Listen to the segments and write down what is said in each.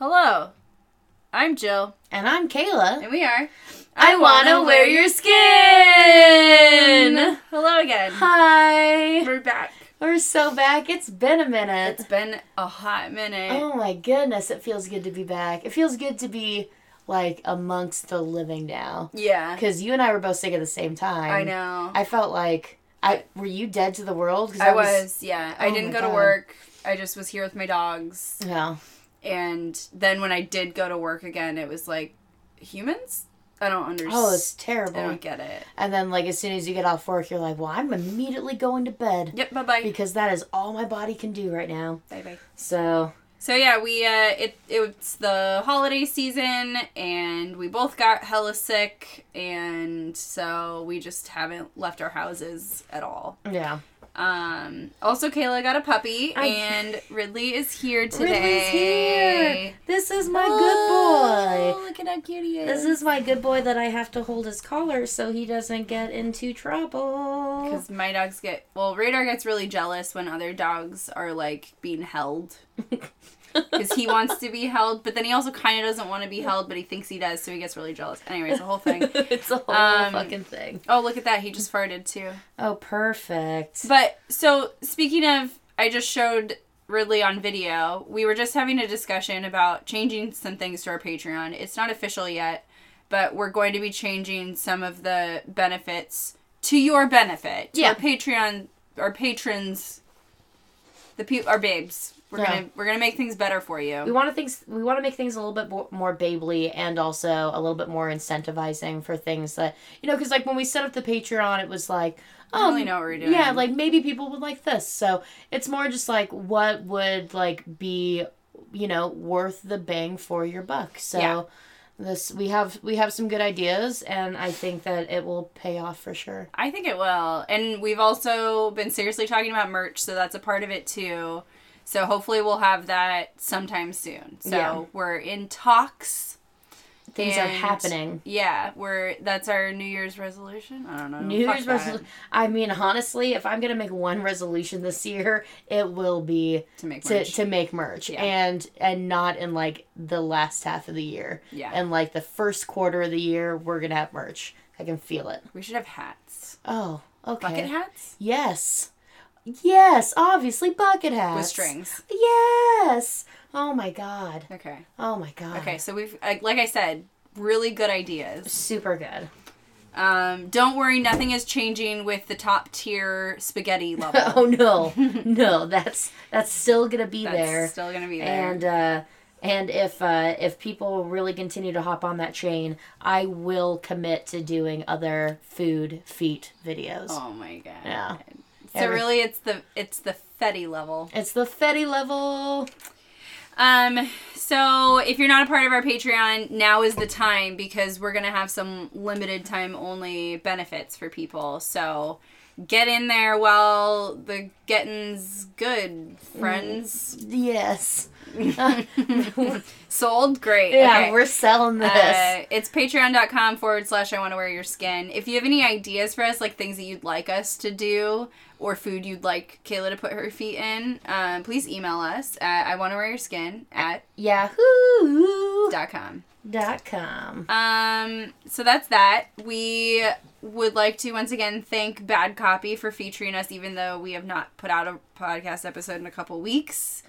Hello, I'm Jill, And I'm Kayla. and we are. I Wanna Wear Your Skin! Hello again. Hi. We're back. We're so back. It's been a minute. It's been a hot minute. Oh my goodness, it feels good to be back. It feels good to be like amongst the living now. Yeah, Because you and I were both sick at the same time. I know. I felt like I were you dead to the world? 'Cause I was, yeah. I Oh didn't my go to work. I just was here with my dogs. Yeah. And then when I did go to work again, it was like, humans? I don't understand. Oh, it's terrible. I don't get it. And then like as soon as you get off work, you're like, well, I'm immediately going to bed Yep, bye bye. because that is all my body can do right now. Bye bye. So So yeah, we uh it it's the holiday season and we both got hella sick and so we just haven't left our houses at all. yeah. Um also Kayla got a puppy I- and Ridley is here today. Ridley's here. This is my Oh, good boy. Look at how cute he is. This is my good boy that I have to hold his collar so he doesn't get into trouble. because my dogs get well radar gets really jealous when other dogs are like being held because he wants to be held but then he also kind of doesn't want to be held but he thinks he does so he gets really jealous. Anyways the whole thing. It's a whole Um, fucking thing. oh look at that. He just farted too. Oh, perfect. but so speaking of i just showed ridley on video we were just having a discussion about changing some things to our patreon. It's not official yet but we're going to be changing some of the benefits to your benefit. To Yeah. our patreon our patrons the pe- our babes we're Yeah. gonna we're gonna make things better for you. we want to things we want to make things a little bit bo- more babely and also a little bit more incentivizing for things that you know because like when we set up the patreon it was like I um, really know what we're doing yeah like maybe people would like this so it's more just like what would like be you know worth the bang for your buck so Yeah. this we have we have some good ideas and i think that it will pay off for sure I think it will. And we've also been seriously talking about merch, so that's a part of it too. So hopefully we'll have that sometime soon. So Yeah. we're in talks. things are happening Yeah, we're that's our New Year's resolution. I don't know. New Year's resolution. I mean, honestly, if I'm gonna make one resolution this year, it will be to make to, merch. to make merch Yeah. and and not in like the last half of the year yeah. and like the first quarter of the year we're gonna have merch i can feel it we should have hats. oh okay Bucket hats yes yes obviously bucket hats with strings. yes oh my god Okay. oh my god Okay, so we've like like I said, really good ideas. super good Um, don't worry, nothing is changing with the top tier spaghetti level. oh no no that's that's still gonna be That's there still gonna be there. and uh and if uh if people really continue to hop on that train i will commit to doing other food feet videos Oh my god. Yeah. So Every- really it's the it's the Fetty level. it's the fetty level Um so if you're not a part of our Patreon, now is the time because we're going to have some limited time only benefits for people. So get in there while the getting's good, friends. yes Sold? Great. yeah okay. we're selling this Uh, it's patreon.com forward slash I want to wear your skin. If you have any ideas for us, like things that you'd like us to do or food you'd like Kayla to put her feet in, um, please email us at I want to wear your skin at yahoo dot com. dot com Um, so that's that. We would like to once again thank Bad Copy for featuring us, even though we have not put out a podcast episode in a couple weeks.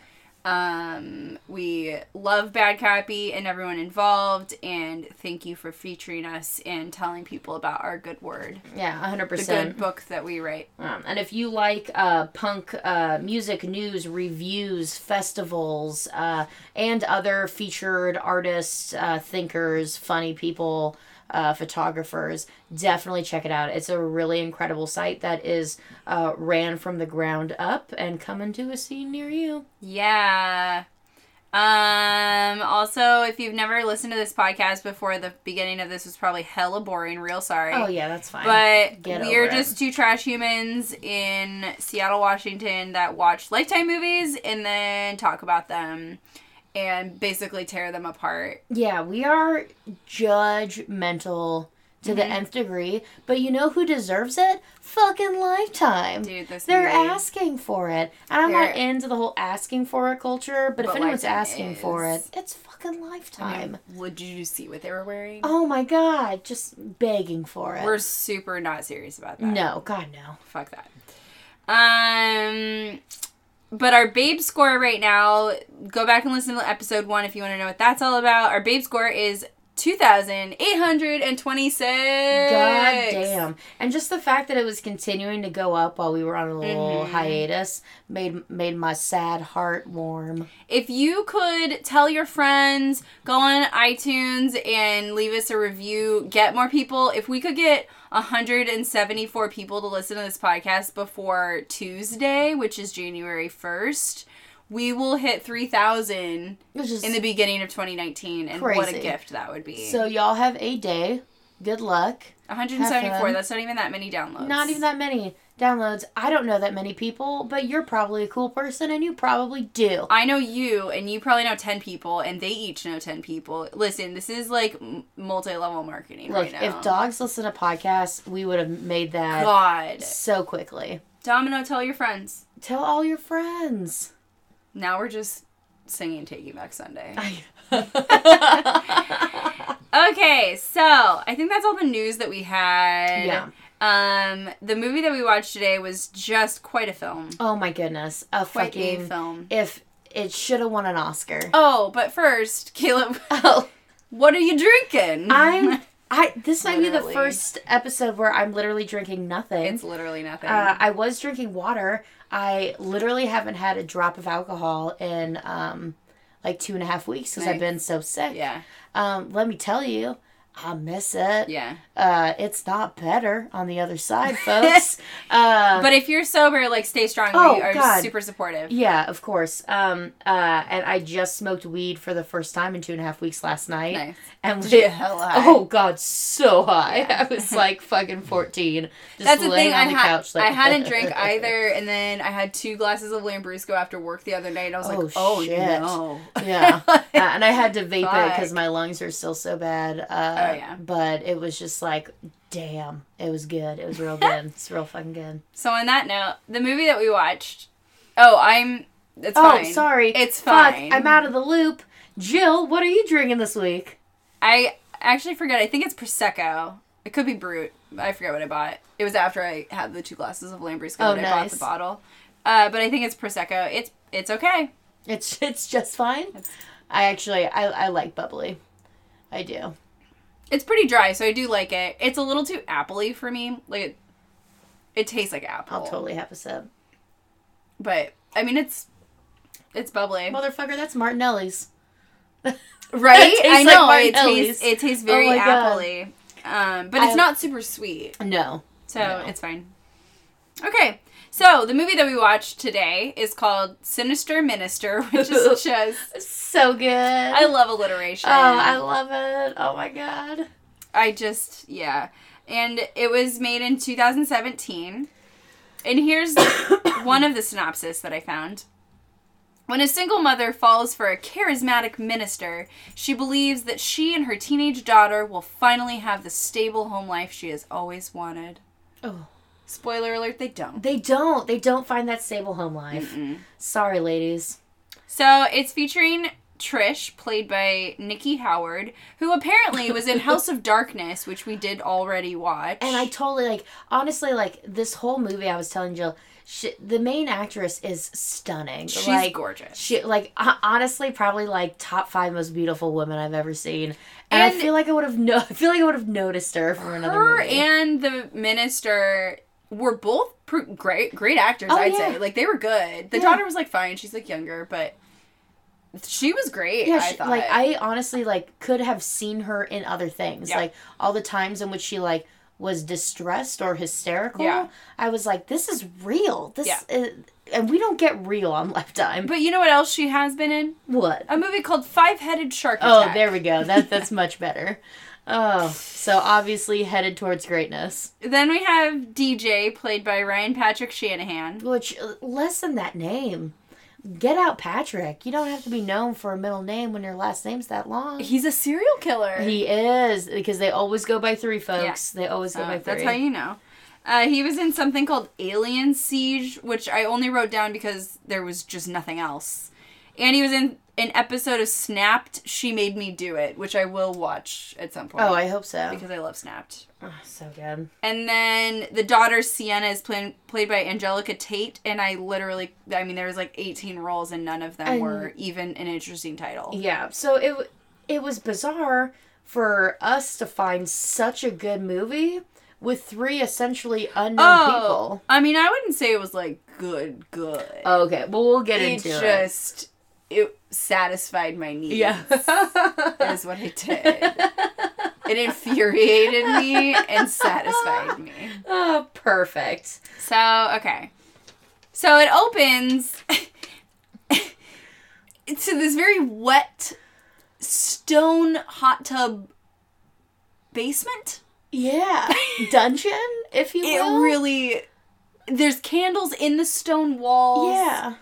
Um, we love Bad Copy and everyone involved, and thank you for featuring us and telling people about our good word, yeah 100% the good book that we write. Um, and if you like uh, punk uh, music news, reviews, festivals, uh, and other featured artists, uh, thinkers, funny people, uh, photographers, definitely check it out. It's a really incredible site that is uh, ran from the ground up and coming to a scene near you. Yeah. Um, also, if you've never listened to this podcast before, the beginning of this was probably hella boring. Real sorry. Oh, yeah, that's fine. But Get we're it. just two trash humans in Seattle, Washington that watch Lifetime movies and then talk about them and basically tear them apart. Yeah, we are judgmental to the Mhm. nth degree, but you know who deserves it? Fucking Lifetime. Dude, this They're movie. asking for it. And I'm not They're- into the whole asking for it culture, but, if anyone's asking for it, it's fucking fucking lifetime. Would you see what they were wearing? oh my god, just begging for it. We're super not serious about that. no, God no. Fuck that. Um, but our babe score right now, go back and listen to episode one if you want to know what that's all about. Our babe score is 2,826. God damn. And just the fact that it was continuing to go up while we were on a little Mm-hmm. hiatus made made my sad heart warm. If you could tell your friends, go on iTunes and leave us a review, get more people. If we could get 174 people to listen to this podcast before Tuesday, which is January 1st, we will hit 3,000 in the beginning of 2019. And what a gift that would be. So y'all have a day. Good luck. 174, that's not even that many downloads. Not even that many downloads. I don't know that many people, but you're probably a cool person and you probably do. I know you, and you probably know 10 people, and they each know 10 people. Listen, this is like multi level marketing Look, right now. if dogs listen to podcasts, we would have made that God. so quickly. Domino, tell your friends. Tell all your friends. Now we're just singing Taking Back Sunday. Okay, so I think that's all the news that we had. Yeah. Um, the movie that we watched today was just quite a film. Oh my goodness. A Quite a fucking film. if it should have won an Oscar. Oh, but first, Kayla, Oh, what are you drinking? I'm I this might be the first episode where I'm literally drinking nothing. It's literally nothing. Uh, I was drinking water. I literally haven't had a drop of alcohol in um, like two and a half weeks because I've been so sick. yeah, Um, let me tell you, I miss it. yeah. Uh, it's not better on the other side, folks. uh, But if you're sober, like stay strong. Oh, we are God. super supportive. yeah, of course. Um, uh, and I just smoked weed for the first time in two and a half weeks last night. Nice. And we- get hella high? Oh God, so high! Yeah. I was like fucking fourteen. Just That's the laying thing. I on the had couch. Like, I hadn't drank either, and then I had two glasses of Lambrusco after work the other night. And I was Oh, like, oh shit. no. yeah, Uh, and I had to vape it because my lungs are still so bad. Oh, yeah. But it was just like, damn, it was good. It was real good. it's real fucking good. So on that note, the movie that we watched. Oh, I'm. It's oh, fine. sorry. It's Fuck, fine. I'm out of the loop. Jill, what are you drinking this week? I actually forget. I think it's prosecco. It could be brut. I forget what I bought. It was after I had the two glasses of Lambrusco Oh, that I bought the bottle. Uh, but I think it's prosecco. It's it's okay. It's it's just fine. It's- I actually I, I like bubbly. I do. It's pretty dry, so I do like it. It's a little too appley for me. Like it, it tastes like apple. I'll totally have a sip. But I mean, it's it's bubbly, Motherfucker, that's Martinelli's. right? I like know it tastes it tastes very Oh appley. Um, but it's I- not super sweet, No. so No. it's fine. Okay, so the movie that we watched today is called Sinister Minister, which is just So good. I love alliteration. Oh, I love it. Oh my god. I just yeah. And it was made in 2017. And here's one of the synopsis that I found. When a single mother falls for a charismatic minister, she believes that she and her teenage daughter will finally have the stable home life she has always wanted. Oh. Spoiler alert, they don't. They don't. They don't find that stable home life. Mm-mm. Sorry, ladies. So it's featuring Trish, played by Nikki Howard, who apparently was in House of Darkness, which we did already watch. And I totally like honestly like this whole movie I was telling Jill she, the main actress is stunning. She's like gorgeous. She like honestly probably like top 5 most beautiful women I've ever seen. And, I feel like I would have no I feel like I would have noticed her from another her movie. and the minister were both pr- great great actors Oh, i'd yeah. say like they were good the Yeah. daughter was like fine she's like younger but she was great yeah, i she, thought like I honestly like could have seen her in other things. Yeah. Like all the times in which she like was distressed or hysterical. Yeah. I was like, this is real. This Yeah. is, and we don't get real on Lifetime. but you know what else she has been in what? a movie called five-headed shark oh, Attack. Oh, there we go. That that's much better. Oh, so obviously headed towards greatness. then we have dj played by ryan patrick shanahan Which uh, less than that name. Get out, Patrick. You don't have to be known for a middle name when your last name's that long. he's a serial killer He is because they always go by three, folks. They always go Uh, by three. that's how you know uh, he was in something called Alien Siege, which I only wrote down because there was just nothing else. And he was in an episode of Snapped. She made me do it, which I will watch at some point. Oh, I hope so. because I love Snapped. Oh, so good. And then the daughter Sienna is played played by Angelica Tate, and I literally, I mean, there was like eighteen roles, and none of them And- were even an interesting title. Yeah. So it it was bizarre for us to find such a good movie with three essentially unknown oh, people. I mean, I wouldn't say it was like good, good. Okay. Well, we'll get it into it. just it satisfied my needs. Yeah. is what it did. It infuriated me and satisfied me. oh, perfect. So, okay. So it opens to this very wet stone hot tub basement. Yeah. Dungeon, if you will. It really there's candles in the stone walls. Yeah.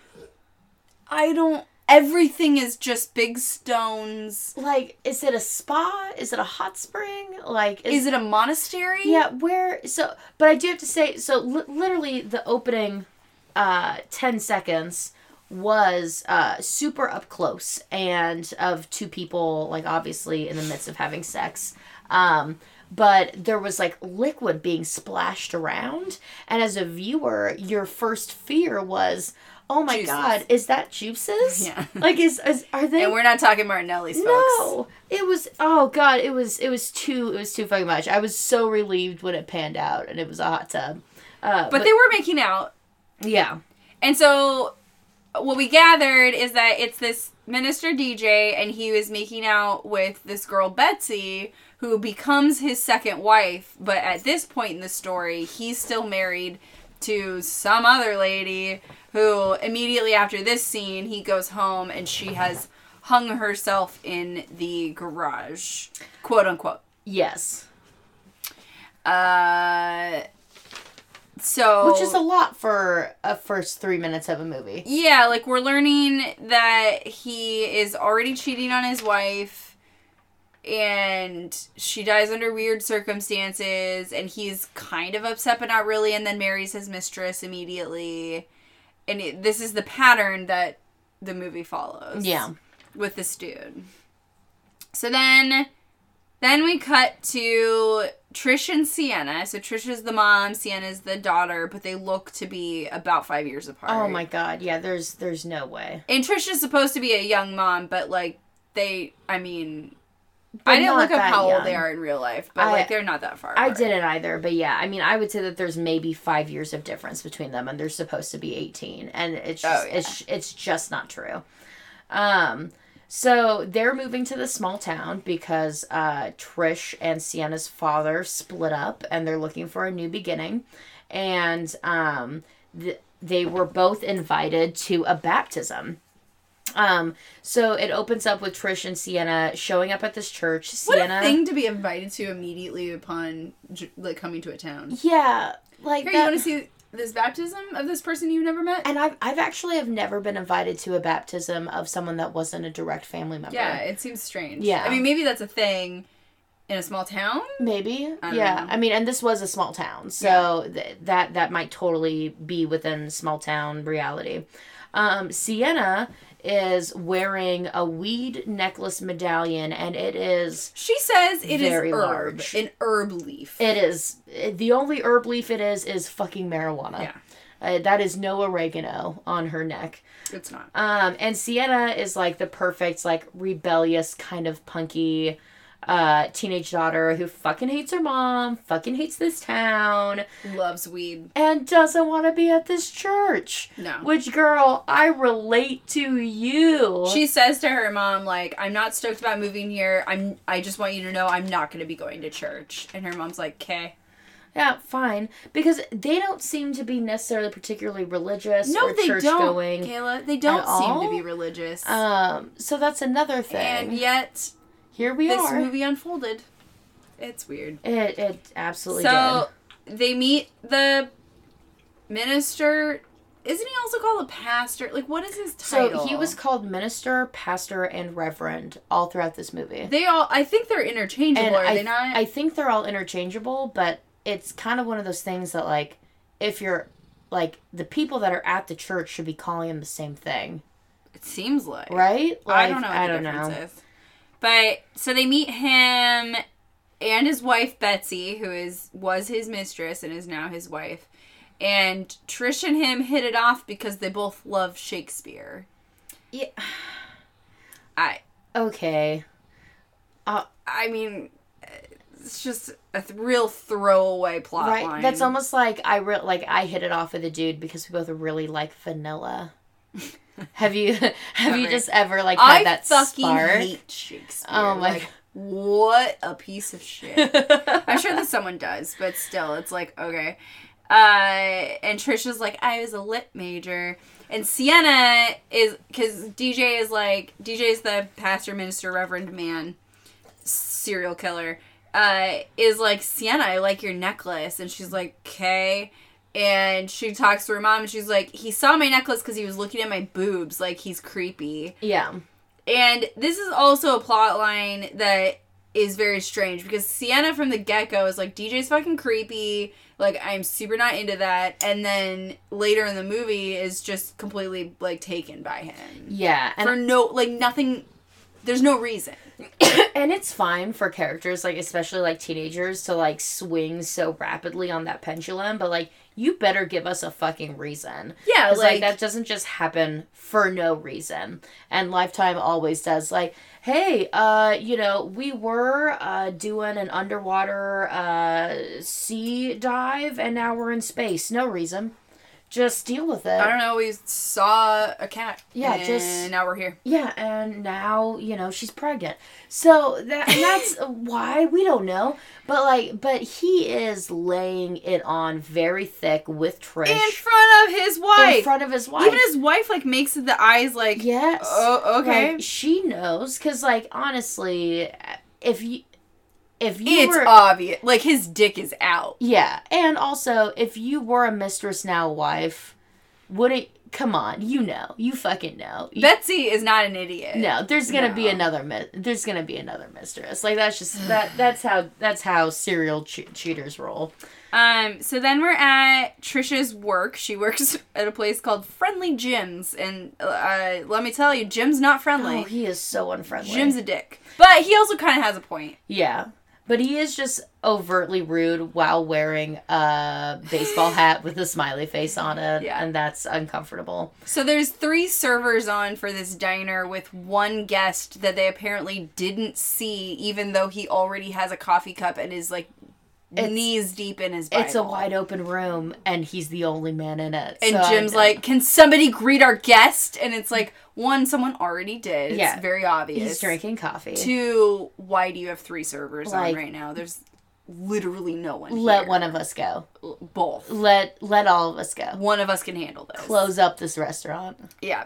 I don't everything is just big stones. Like, is it a spa? Is it a hot spring? Like, Is it a monastery? Yeah, where so but I do have to say so li- literally the opening uh 10 seconds was uh super up close and of two people like obviously in the midst of having sex. Um but there was like liquid being splashed around and as a viewer your first fear was oh my Juices. god is that juices Yeah. like is, is are they And we're not talking Martinelli's folks. no, it was. Oh god, it was. It was too. It was too fucking much. I was so relieved when it panned out and it was a hot tub. Uh, But they were making out. yeah, And so what we gathered is that it's this minister DJ and he was making out with this girl Betsy who becomes his second wife, but at this point in the story, he's still married to some other lady who immediately after this scene, he goes home and she has hung herself in the garage, quote unquote. yes, Uh so which is a lot for a first three minutes of a movie. Yeah, like we're learning that he is already cheating on his wife and she dies under weird circumstances and he's kind of upset but not really and then marries his mistress immediately. And it, this is the pattern that the movie follows. Yeah, With this dude. So then then we cut to Trish and Sienna. So Trish is the mom, Sienna is the daughter, but they look to be about five years apart. Oh my god, yeah. There's there's no way. And Trish is supposed to be a young mom, but like they, I mean, I didn't look up how young. old they are in real life, but I- like they're not that far. I didn't either, but yeah, I mean, I would say that there's maybe five years of difference between them, and they're supposed to be 18, and it's just, Oh, yeah. it's it's just not true. Um, so they're moving to the small town because uh, Trish and Sienna's father split up, and they're looking for a new beginning, and um, th- they were both invited to a baptism. Um, so it opens up with Trish and Sienna showing up at this church. What a thing to be invited to immediately upon like coming to a town. yeah, like Here, that- you want to see this baptism of this person you've never met? And I've I've actually have never been invited to a baptism of someone that wasn't a direct family member. yeah, it seems strange. Yeah. I mean, maybe that's a thing in a small town. Maybe. I yeah. know. I mean, and this was a small town, so th- that that might totally be within small town reality. Um, Sienna is wearing a weed necklace medallion, and it is She says it is herb, large. an herb leaf. it is the only herb leaf it is is fucking marijuana. Yeah. Uh, that is no oregano on her neck. It's not. Um, and Sienna is like the perfect, like rebellious kind of punky uh teenage daughter who fucking hates her mom, fucking hates this town, Loves weed. and doesn't want to be at this church. No. Which girl, I relate to you. She says to her mom, like, I'm not stoked about moving here. I'm I just want you to know I'm not gonna be going to church. And her mom's like, Okay. yeah, fine. Because they don't seem to be necessarily particularly religious No, or they church don't. going. Kayla, they don't seem all? to be religious. Um, so that's another thing. and yet Here we this are. This movie unfolded. It's weird. It it absolutely so they meet the minister. Isn't he also called a pastor? Like, what is his title? So he was called minister, pastor, and reverend all throughout this movie. They all. I think they're interchangeable. and are I, they not? I think they're all interchangeable, but it's kind of one of those things that like if you're like the people that are at the church should be calling him the same thing. It seems like. right? Like, I don't know I don't know. is. But so they meet him and his wife Betsy, who is was his mistress and is now his wife. And Trish and him hit it off because they both love Shakespeare. Yeah. I Okay. Uh, I mean, it's just a th- real throwaway plot right. line. That's almost like I re- like I hit it off with a dude because we both really like vanilla. have you have you just ever like had I that fucking spark? hate Shakespeare. Oh my Like, what a piece of shit. I'm sure that someone does, but still, it's like okay. Uh, and Trisha's like, I was a lit major, and Sienna is because DJ is like DJ is the pastor, minister, reverend man, serial killer. Uh, is like Sienna, I like your necklace, and she's like, okay. And she talks to her mom, and she's like, he saw my necklace because he was looking at my boobs, like he's creepy. yeah. And this is also a plot line that is very strange because Sienna from the get go is like DJ's fucking creepy. Like I'm super not into that. And then later in the movie is just completely like taken by him Yeah. And for no like nothing. There's no reason. and it's fine for characters like especially like teenagers to like swing so rapidly on that pendulum but like you better give us a fucking reason. Yeah, like, like, that doesn't just happen for no reason. And lifetime always does. Like hey uh you know we were uh doing an underwater uh sea dive and now we're in space. No reason just deal with it I don't know. We saw a cat. Yeah, and just- now we're here. Yeah, and now you know she's pregnant. So that and that's why we don't know. But like, but he is laying it on very thick with Trish In front of his wife. in front of his wife. Even his wife like makes the eyes like. yes. Oh, okay. Like, she knows because like honestly, if you if you it's were obvious. Like his dick is out. yeah, and also if you were a mistress now wife, wouldn't come on? You know, you fucking know. You- Betsy is not an idiot. No, there's gonna be another there's gonna be another mistress. Like that's just that that's how that's how serial che- cheaters roll. Um. So then we're at Trisha's work. She works at a place called Friendly Jim's, and uh, let me tell you, Jim's not friendly. Oh, he is so unfriendly. Jim's a dick, but he also kind of has a point. yeah, but he is just overtly rude while wearing a baseball hat with a smiley face on it, Yeah. and that's uncomfortable. So there's three servers on for this diner with one guest that they apparently didn't see, even though he already has a coffee cup and is like It's- knees deep in his Bible. It's a wide open room, and he's the only man in it. And so Jim's like, "Can somebody greet our guest?" And it's like, one, someone already did. It's Yeah. very obvious. he's drinking coffee. Two, why do you have three servers Like- on right now? There's literally no one. Let here. one of us go. both. Let let all of us go. One of us can handle this. Close up this restaurant. Yeah.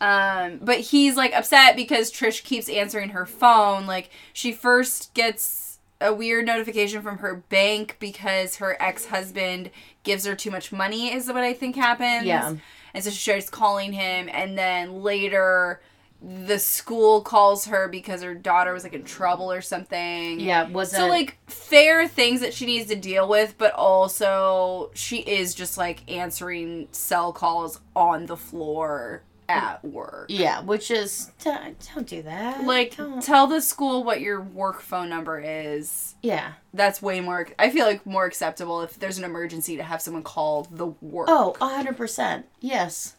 Um, but he's like upset because Trish keeps answering her phone. Like she first gets a weird notification from her bank because her ex husband gives her too much money, is what I think happens. Yeah. And so she starts calling him, and then later the school calls her because her daughter was like in trouble or something. Yeah, was So like fair things that she needs to deal with, but also she is just like answering cell calls on the floor at work. Yeah, which is don't, don't do that. Like Don't- tell the school what your work phone number is. yeah. That's way more I feel like more acceptable if there's an emergency to have someone call the work. Oh, a hundred percent. Yes.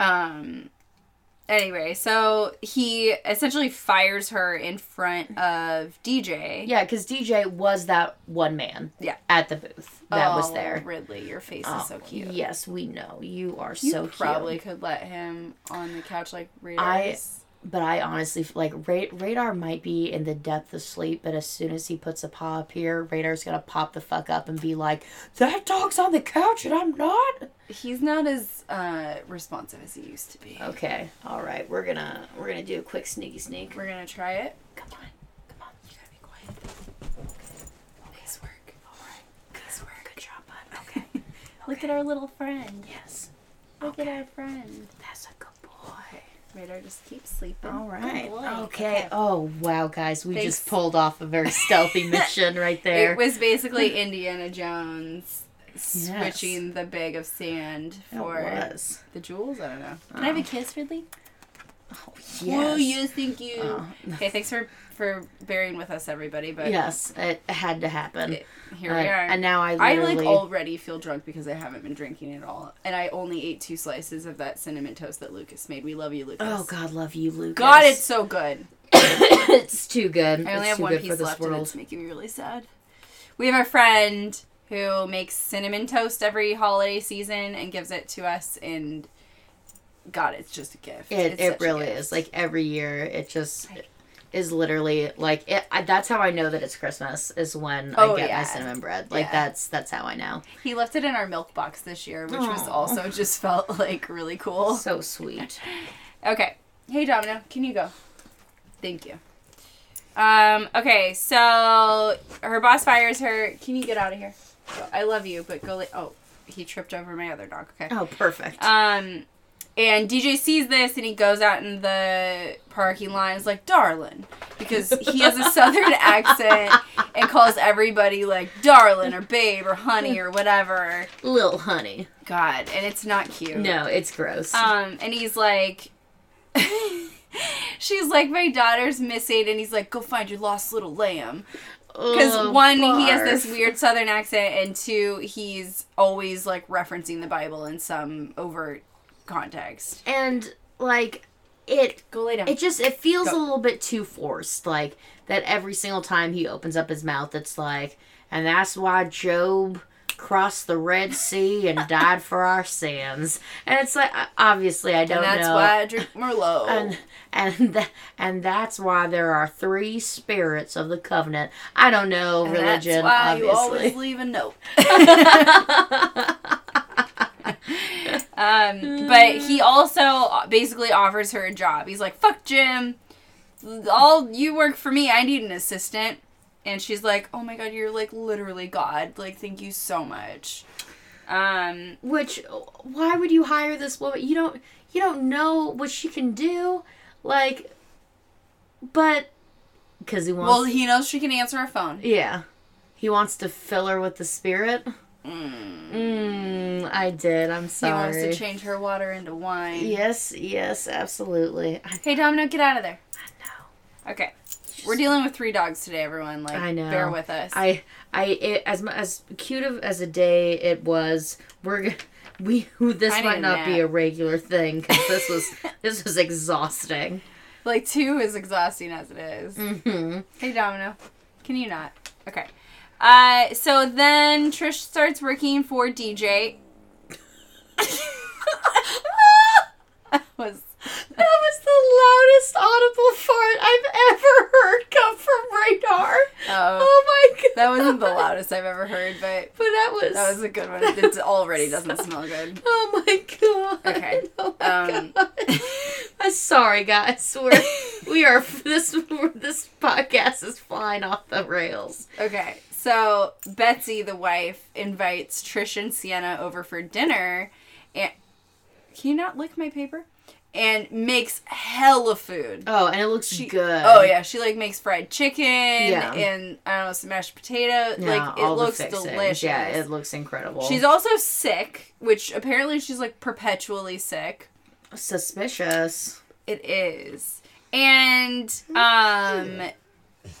Um anyway, so he essentially fires her in front of DJ. Yeah, because DJ was that one man. Yeah. At the booth that was Oh, there. Ridley, your face Oh, is so oh, cute. Yes, we know you are You so probably cute. could let him on the couch like Radar. I-. But I honestly like Ra- Radar might be in the depth of sleep, but as soon as he puts a paw up here, Radar's gonna pop the fuck up and be like, "That dog's on the couch and I'm not." He's not as uh, responsive as he used to be. Okay, all right, we're gonna we're gonna do a quick sneaky sneak. We're gonna try it. Come on, come on. You gotta be quiet. Nice work. All right. Nice work. Good job, bud. Okay. Look at our little friend. yes, Look at our friend. That's a good boy. Radar just keeps sleeping. All right. Boy. Okay. Oh wow, guys, we Thanks. just pulled off a very stealthy mission right there. It was basically Indiana Jones switching the bag of sand for the jewels. I don't know. Oh. Can I have a kiss, Ridley? Oh Yes. yes, thank you. Oh. Okay, thanks for for bearing with us, everybody. But Yes, it had to happen. it- here Uh, we are. And now I I like already feel drunk because I haven't been drinking at all, and I only ate two slices of that cinnamon toast that Lucas made. We love you, Lucas. Oh God, love you, Lucas. God, it's so good. it's too good. I only it's have one piece left, and it's making me really sad. We have a friend who makes cinnamon toast every holiday season and gives it to us, and God, it's just a gift. It It's it really is. Like every year, it just is literally like it. I, that's how I know that it's Christmas is when Oh, I get yeah. my cinnamon bread. Like Yeah. that's that's how I know. He left it in our milk box this year, which was also just felt like really cool. So sweet. Okay. Hey, Domino, can you go? Thank you. Um, okay, so her boss fires her. Can you get out of here? I love you, but go. Li- oh, he tripped over my other dog. Okay. Oh, perfect. Um, and DJ sees this and he goes out in the parking lot and is like, darling. Because he has a southern accent and calls everybody like darling or babe or honey or whatever. Little honey. God, and it's not cute. No, it's gross. Um, and he's like, she's like, my daughter's missing, and he's like, go find your lost little lamb. Because Ugh, one, he has this weird southern accent, and two, he's always like referencing the Bible in some overt context. and like it Go lay down. it just it feels Go. a little bit too forced like that every single time he opens up his mouth it's like and that's why job crossed the red sea and died for our sins and it's like obviously i don't know. and that's know why I drink Merlot. and and th- and that's why there are three spirits of the covenant i don't know And religion That's why obviously you always leave a note. um, but he also basically offers her a job. He's like, "Fuck Jim, all you work for me. I need an assistant." And she's like, "Oh my god, you're like literally God. Like, thank you so much." Um, which why would you hire this woman you don't you don't know what she can do like but because he wants well, he knows she can answer a phone. yeah he wants to fill her with the spirit Mm. mm, i did i'm He sorry wants to change her water into wine. yes yes absolutely i Hey, Domino, get out of there. I know Okay. We're dealing with three dogs today, everyone. Like, I know. bear with us. i i it, as as cute of as a day it was we're we this I might not be a regular thing because this was this was exhausting Like two is exhausting as it is. hmm Hey Domino, can you not? Okay. Uh, so then Trish starts working for DJ. Was That was the loudest audible fart I've ever heard come from Radar. oh, Oh my god. that wasn't the loudest I've ever heard, but But that was. that was a good one. It already doesn't smell good. Oh my god. Okay. Oh my Um, god. I'm sorry, guys. We're we are this this podcast is flying off the rails. Okay, so Betsy, the wife, invites Trish and Sienna over for dinner, and can you not lick my paper? And makes hella food. Oh, and it looks She- good. Oh yeah, she like makes fried chicken Yeah. and I don't know some mashed potato. Yeah, like it looks delicious. Yeah, it looks incredible. she's also sick, which apparently she's like perpetually sick. suspicious. It is, and um,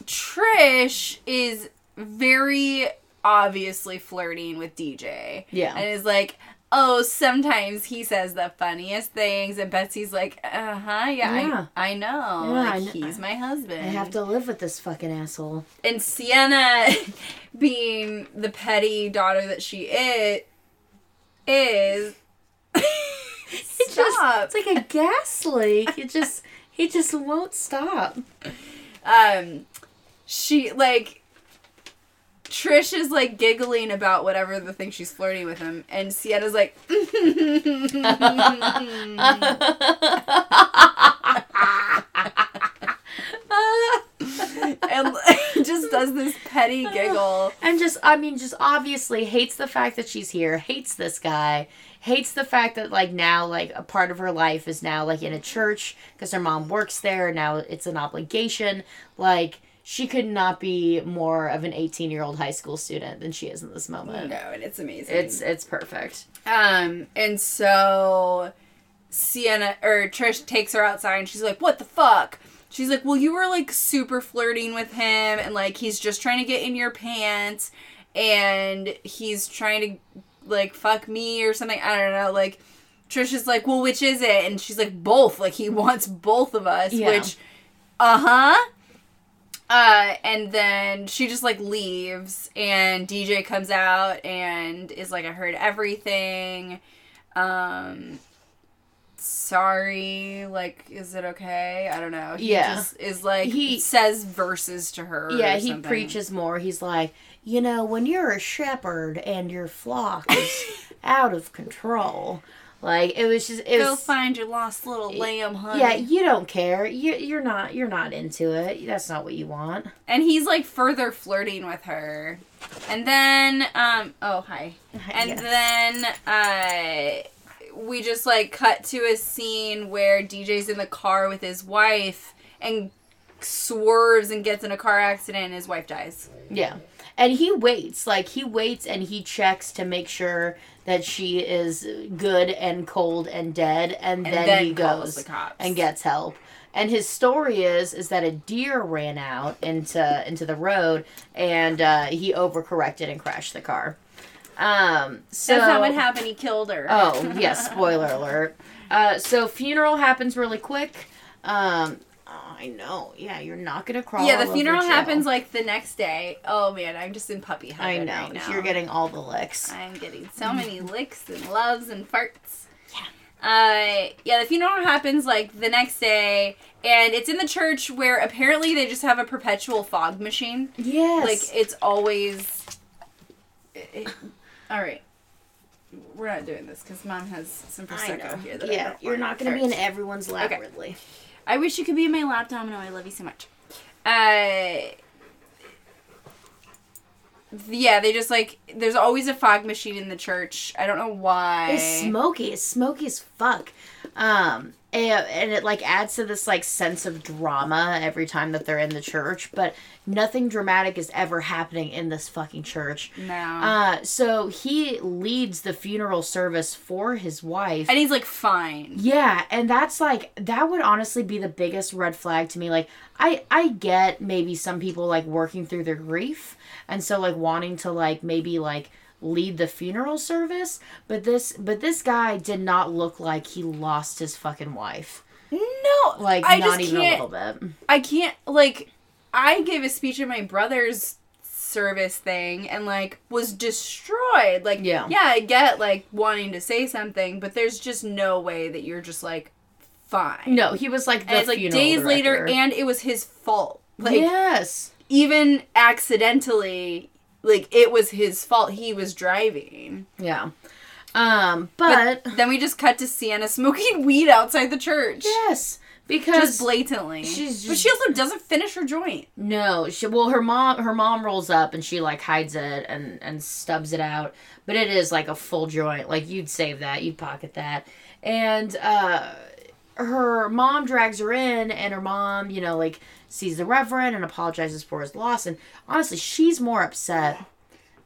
Trish is very obviously flirting with DJ. Yeah. and is like. Oh, sometimes he says the funniest things, and Betsy's like, "Uh huh, yeah, Yeah. I, I know, Yeah, like, I kn- he's my husband." I have to live with this fucking asshole. and Sienna, being the petty daughter that she is, is It just it's like a gas leak. It just he just won't stop. um, she like Trish is like giggling about whatever the thing she's flirting with him, and Sienna's like, and just does this petty giggle. and just I mean just obviously hates the fact that she's here, hates this guy, hates the fact that like now like a part of her life is now like in a church because her mom works there, now it's an obligation. Like she could not be more of an 18-year-old high school student than she is in this moment. No, and it's amazing. It's it's perfect. Um, and so Sienna or Trish takes her outside and she's like, "What the fuck?" She's like, "Well, you were like super flirting with him and like he's just trying to get in your pants and he's trying to like fuck me or something. I don't know. Like Trish is like, "Well, which is it?" And she's like, "Both." Like he wants both of us, Yeah. which uh-huh. Uh, and then she just like leaves, and DJ comes out and is like, I heard everything. Um, sorry, like, is it okay? I don't know. He Yeah. just is like, He- says verses to her. Yeah, he something. preaches more. He's like, you know, when you're a shepherd and your flock is out of control, like it was just it Go was. find your lost little lamb, honey. Yeah, you don't care. You you're not you're not into it. That's not what you want. and he's like further flirting with her and then um oh hi and Yes. then uh we just like cut to a scene where dj's in the car with his wife and swerves and gets in a car accident and his wife dies Yeah. And he waits, like he waits and he checks to make sure that she is good and cold and dead and, and then, then, he goes the cops and gets help. And his story is is that a deer ran out into into the road and uh, he overcorrected and crashed the car. Um, so that's not what happened he killed her Oh yes, spoiler alert. Uh, so funeral happens really quick. Um, I know. Yeah, you're not gonna crawl. yeah the funeral happens like the next day oh man i'm just in puppy I heaven know. right now. You're getting all the licks. I'm getting so many licks and loves and farts. Yeah. Uh, yeah, the funeral happens like the next day, and it's in the church where apparently they just have a perpetual fog machine. Yes. Like it's always. it- it- all right, we're not doing this because mom has some I prosecco here. That I Yeah, you're not gonna All be in everyone's lap, Okay. Ridley. I wish you could be in my lap, Domino. I love you so much. Uh, yeah, they just like there's always a fog machine in the church. I don't know why. It's smoky. It's smoky as fuck. Um, and, and it like adds to this like sense of drama every time that they're in the church, but nothing dramatic is ever happening in this fucking church. no. Uh, so he leads the funeral service for his wife. and he's like fine. Yeah, and that's like that would honestly be the biggest red flag to me. Like I I get maybe some people like working through their grief and so like wanting to like maybe like lead the funeral service, but this but this guy did not look like he lost his fucking wife. No, Like I not just even a can't. little bit. I can't like. I gave a speech at my brother's service thing and like was destroyed. Like Yeah. yeah, I get like wanting to say something, but there's just no way that you're just like fine. No, he was like the like days later, and it was his fault. Like yes. even accidentally, like it was his fault. He was driving. Yeah. Um, but, Then we just cut to Sienna smoking weed outside the church. yes, because Just blatantly. she's but she also doesn't finish her joint. No, she well her mom her mom rolls up and she like hides it and and stubs it out, but it is like a full joint. Like you'd save that, you'd pocket that. And uh her mom drags her in and her mom, you know, like sees the reverend and apologizes for his loss and honestly, she's more upset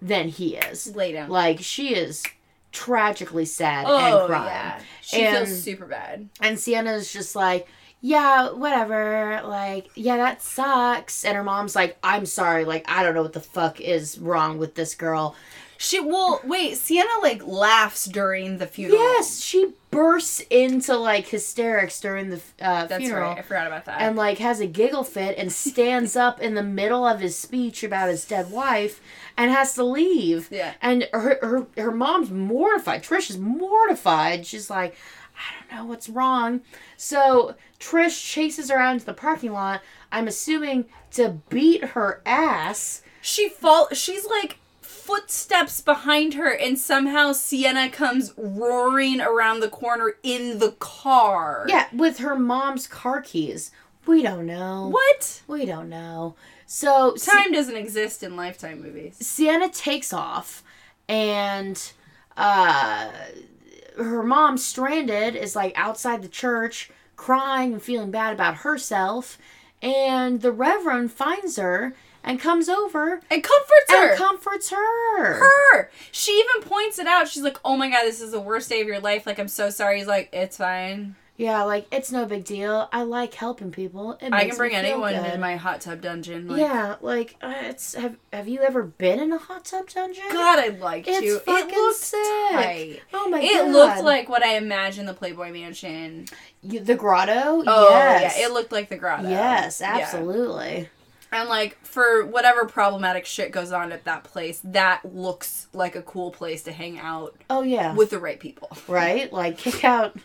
than he is. Lay down. Like she is tragically sad oh and crying. yeah, she And- feels super bad. And Sienna's just like, yeah, whatever. Like, yeah, that sucks. And her mom's like, I'm sorry. Like, I don't know what the fuck is wrong with this girl. She well wait. Sienna like laughs during the funeral. Yes, she bursts into like hysterics during the uh, that's funeral. right. I forgot about that. And like has a giggle fit and stands up in the middle of his speech about his dead wife and has to leave. Yeah. And her her, her mom's mortified. Trish is mortified. She's like, I don't know what's wrong. So Trish chases her out into the parking lot. I'm assuming to beat her ass. she fall. She's like footsteps behind her, and somehow Sienna comes roaring around the corner in the car. Yeah, with her mom's car keys. We don't know. What? We don't know. So Si- Time doesn't exist in Lifetime movies. Sienna takes off and uh her mom stranded is like outside the church crying and feeling bad about herself and the Reverend finds her and comes over And comforts her. and comforts her. her. She even points it out. She's like, "Oh my god, this is the worst day of your life. Like, I'm so sorry." He's like, "It's fine. Yeah, like it's no big deal. I like helping people. It I can bring anyone good. into my hot tub dungeon." Like, yeah, like uh, it's have have you ever been in a hot tub dungeon? God, I'd like It's to. It fucking looked sick. tight. Oh my god. It looked like what I imagined the Playboy Mansion. You- the grotto. Oh yes. yeah, it looked like the grotto. Yes, Yeah. And like for whatever problematic shit goes on at that place, that looks like a cool place to hang out Oh yeah. with the right people. right? Like kick out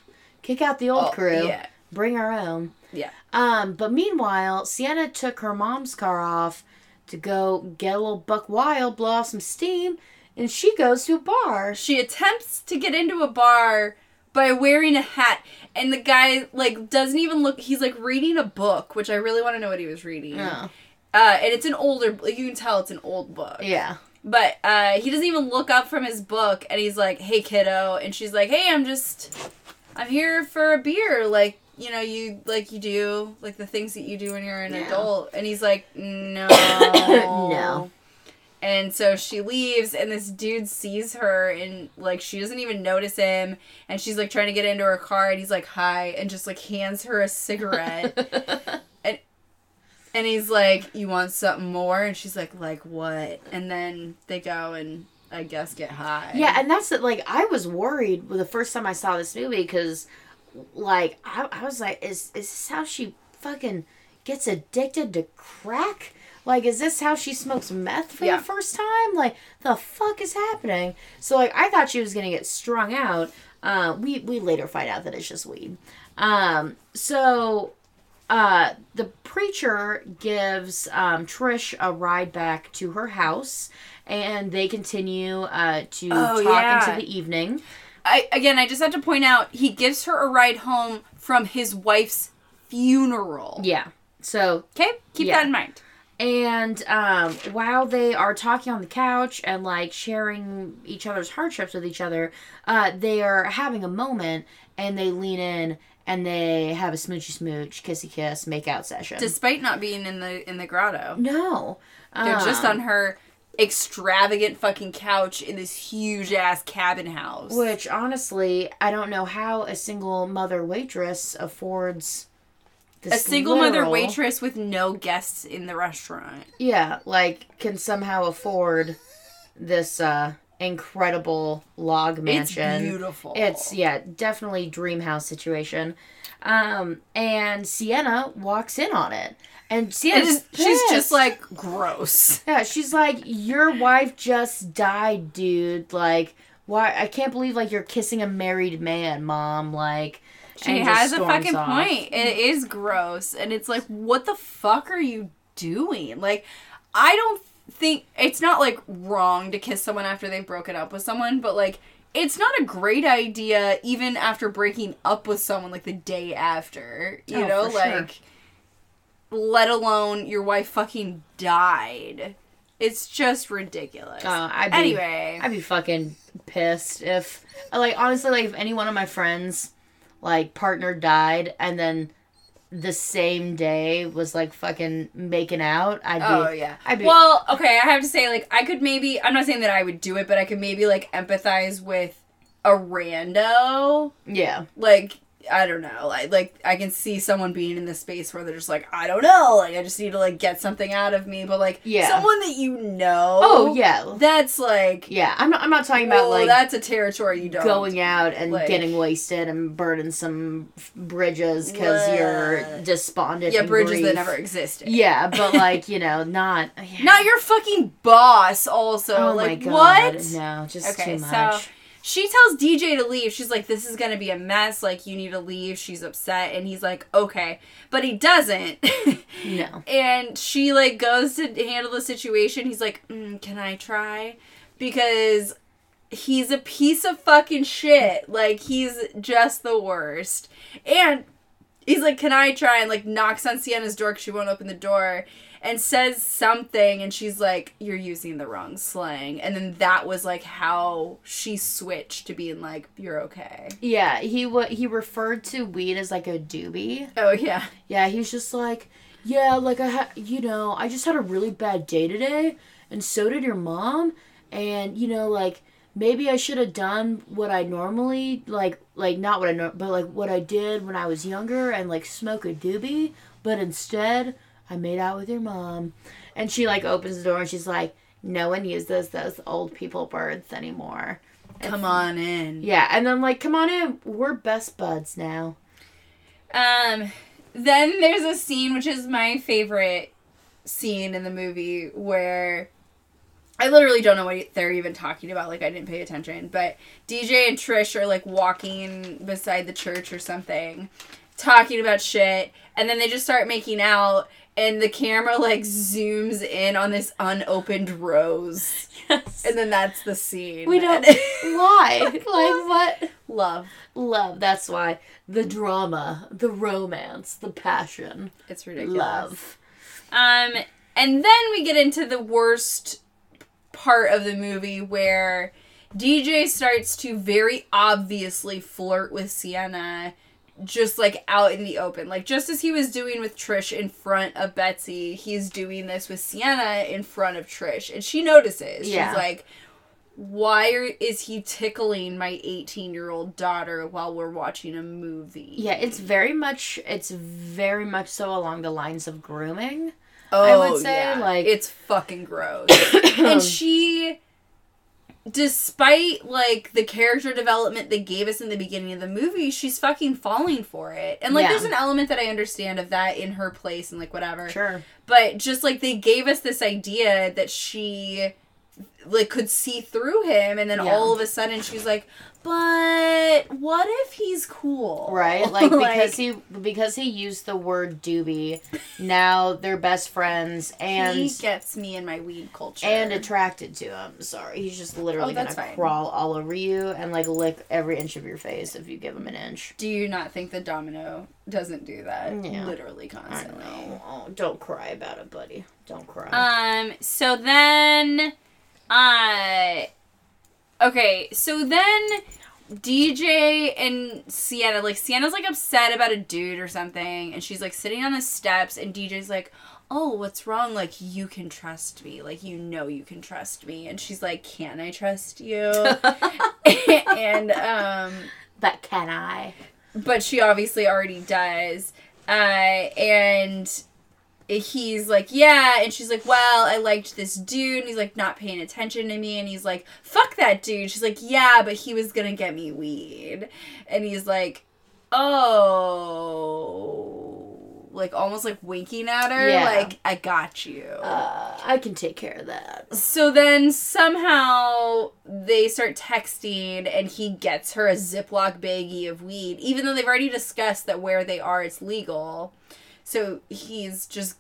kick out the old Oh, crew. Yeah. Bring our own. Yeah. Um, but meanwhile, Sienna took her mom's car off to go get a little buck wild, blow off some steam, and she goes to a bar. She attempts to get into a bar by wearing a hat and the guy like doesn't even look he's like reading a book, which I really want to know what he was reading. Oh. Uh, and it's an older you can tell it's an old book. Yeah. But uh, he doesn't even look up from his book, and he's like, "Hey, kiddo," and she's like, "Hey, I'm just, I'm here for a beer, like you know, you like you do, like the things that you do when you're an Yeah. adult." And he's like, "No, No. And so she leaves, and this dude sees her, and like she doesn't even notice him, and she's like trying to get into her car, and he's like, "Hi," and just like hands her a cigarette. And he's like, "You want something more?" And she's like, "Like what?" And then they go and I guess get high. Yeah, and that's it. Like, I was worried the first time I saw this movie because, like, I, I was like, is, is this how she fucking gets addicted to crack? Like, is this how she smokes meth for Yeah. the first time? Like, the fuck is happening? So, like, I thought she was gonna get strung out. Uh, we we later find out that it's just weed. Um, so uh, the preacher gives um, Trish a ride back to her house, and they continue uh, to Oh, talk yeah. into the evening. I again, I just have to point out he gives her a ride home from his wife's funeral. Yeah. So, Okay, keep Yeah. that in mind. and um, while they are talking on the couch and like sharing each other's hardships with each other, uh, they are having a moment and they lean in and they have a smoochy smooch, kissy kiss, make out session. Despite not being in the in the grotto, no. they're just Um, on her extravagant fucking couch in this huge ass cabin house. Which honestly, I don't know how a single mother waitress affords a single mother waitress with no guests in the restaurant. Yeah, like can somehow afford this uh incredible log mansion. It's beautiful. It's yeah, definitely dream house situation. Um and Sienna walks in on it. And Sienna's is, she's just like gross. Yeah, she's like, Your wife just died, dude. Like, why I can't believe like you're kissing a married man, mom. Like She has a fucking off. point. It is gross, and it's like, what the fuck are you doing? Like, I don't think it's not like wrong to kiss someone after they've broken up with someone, but like, it's not a great idea even after breaking up with someone like the day after. You Oh, know, for sure. like, let alone your wife fucking died. It's just ridiculous. Uh, I'd be, anyway, I'd be fucking pissed if, like, honestly, like, if any one of my friends, like, partner died and then the same day was, like, fucking making out, I'd be. Oh yeah. I'd be- well, okay, I have to say, like, I could maybe. I'm not saying that I would do it, but I could maybe like empathize with a rando. Yeah. Like, I don't know. Like, like I can see someone being in this space where they're just like, I don't know. Like, I just need to like get something out of me. But like, Yeah. someone that you know. Oh, yeah. That's like. Yeah. I'm not, I'm not talking about, like, that's a territory you don't. going out and like- getting wasted and burning some bridges because you're despondent. Yeah, bridges grief. that never existed. Yeah, but like you know, not yeah. Not your fucking boss. Also, Oh like my god, what? no, just Okay, too so much. She tells DJ to leave. She's like, "This is gonna be a mess. Like, you need to leave." She's upset, and he's like, "Okay," but he doesn't. no, and she like goes to handle the situation. He's like, mm, "Can I try?" Because he's a piece of fucking shit. Like, he's just the worst. And he's like, "Can I try?" And like knocks on Sienna's door because she won't open the door. And says something, and she's like, "You're using the wrong slang." And then that was like how she switched to being like, "You're okay." yeah, he what he referred to weed as like a doobie. Oh yeah, Yeah, he's just like, yeah, like I had, you know, I just had a really bad day today, and so did your mom, and you know, like maybe I should have done what I normally like, like not what I know, but like what I did when I was younger, and like smoke a doobie, but instead I made out with your mom, and she like opens the door and she's like, no one uses those old people words anymore. Come on in. Yeah, and then like, come on in, we're best buds now. Um, then there's a scene which is my favorite scene in the movie where I literally don't know what they're even talking about. Like I didn't pay attention, but DJ and Trish are like walking beside the church or something, talking about shit, and then they just start making out. And the camera like zooms in on this unopened rose, Yes. and then that's the scene. We don't. Why? Like what? love. Love. That's why the drama, the romance, the passion, It's ridiculous. love. Um, and then we get into the worst part of the movie where DJ starts to very obviously flirt with Sienna just like out in the open. Like just as he was doing with Trish in front of Betsy, he's doing this with Sienna in front of Trish. And she notices. Yeah. She's like, why are, is he tickling my 18 year old daughter while we're watching a movie? Yeah, it's very much. It's very much so along the lines of grooming. Oh, I would say, yeah. like- it's fucking gross. and she despite like the character development they gave us in the beginning of the movie, she's fucking falling for it. And like Yeah. there's an element that I understand of that in her place and like whatever. Sure. But just like they gave us this idea that she like could see through him and then Yeah. all of a sudden she's like, "But what if he's cool?" Right, like because he because he used the word doobie, now they're best friends and he gets me in my weed culture. and attracted to him. Sorry, he's just literally Oh, gonna fine. crawl all over you and like lick every inch of your face if you give him an inch. Do you not think the Domino doesn't do that Yeah. literally constantly? know. Oh, don't cry about it, buddy. Don't cry. Um. So then, uh, okay. So then, DJ and Sienna, like Sienna's like upset about a dude or something, and she's like sitting on the steps, and DJ's like, "Oh, what's wrong? Like you can trust me. Like you know you can trust me." And she's like, "Can I trust you?" and um but can I? but she obviously already does. Uh, and he's like, yeah, and she's like, well, I liked this dude, and he's like, not paying attention to me, and he's like, fuck that dude. She's like, yeah, but he was gonna get me weed, and he's like, oh, like almost like winking at her, Yeah. like, I got you. Uh, I can take care of that. So then somehow they start texting and he gets her a Ziploc baggie of weed, even though they've already discussed that where they are it's legal. So he's just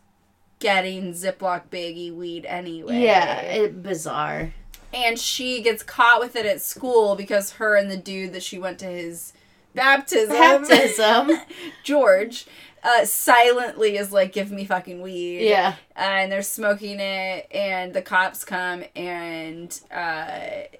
getting Ziploc baggie weed anyway. Yeah, it, bizarre. And she gets caught with it at school because her and the dude that she went to his baptism, Baptism. George, uh, silently is like, give me fucking weed yeah. and they're smoking it and the cops come and uh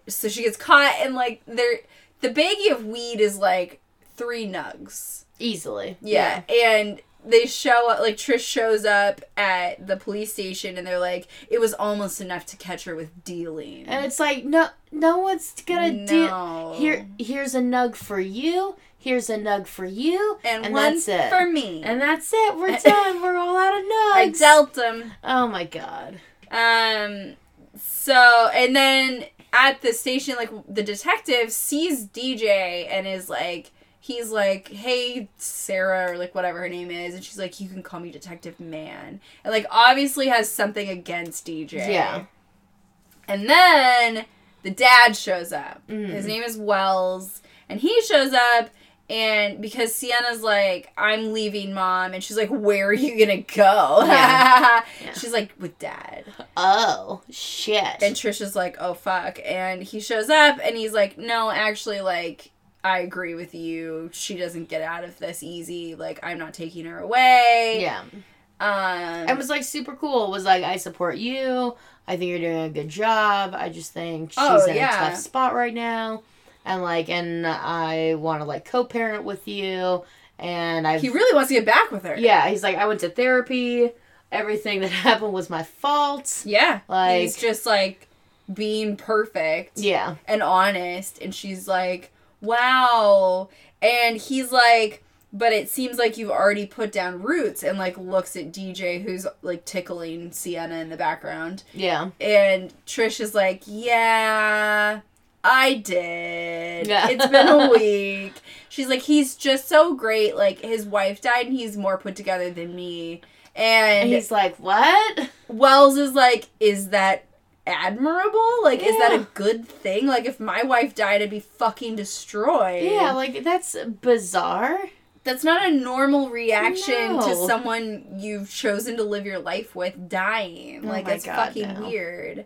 so she gets caught and like they're the baggie of weed is like three nugs Easily. yeah, and they show up like trish shows up at the police station and they're like it was almost enough to catch her with dealing And it's like no, no one's gonna do. No. Here, here's a nug for you. Here's a nug for you, and, and one that's it. for me and that's it. We're done. We're all out of nugs. i dealt them. Oh my god. Um, so and then at the station, like the detective sees DJ and is like, he's like, "Hey, Sarah," or like whatever her name is, and she's like, "You can call me Detective Man," and like obviously has something against DJ. Yeah. And then the dad shows up. Mm. His name is Wells, and he shows up. And because Sienna's like, I'm leaving mom, and she's like, Where are you gonna go? Yeah. Yeah. She's like, With dad. Oh shit. And Trisha's like, oh fuck. And he shows up and he's like, no, actually, like, I agree with you. She doesn't get out of this easy. Like, I'm not taking her away. yeah. Um, It was like super cool. Was like I support you. I think you're doing a good job. I just think she's Oh, in yeah. a tough spot right now. And like and I want to like co-parent with you and I He really wants to get back with her. yeah, he's like I went to therapy. Everything that happened was my fault. Yeah. Like- he's just like being perfect Yeah. and honest and she's like, "Wow." And he's like, "But it seems like you've already put down roots." And like looks at DJ who's like tickling Sienna in the background. Yeah. And Trish is like, "Yeah, I did. Yeah. It's been a week." She's like, "He's just so great. Like his wife died and he's more put together than me." And And he's like, "What?" Wells is like, is that admirable? Like, is that a good thing? Like, if my wife died, I'd be fucking destroyed. Yeah, like that's bizarre. That's not a normal reaction to someone you've chosen to live your life with dying. Oh like, my that's God, fucking no. weird.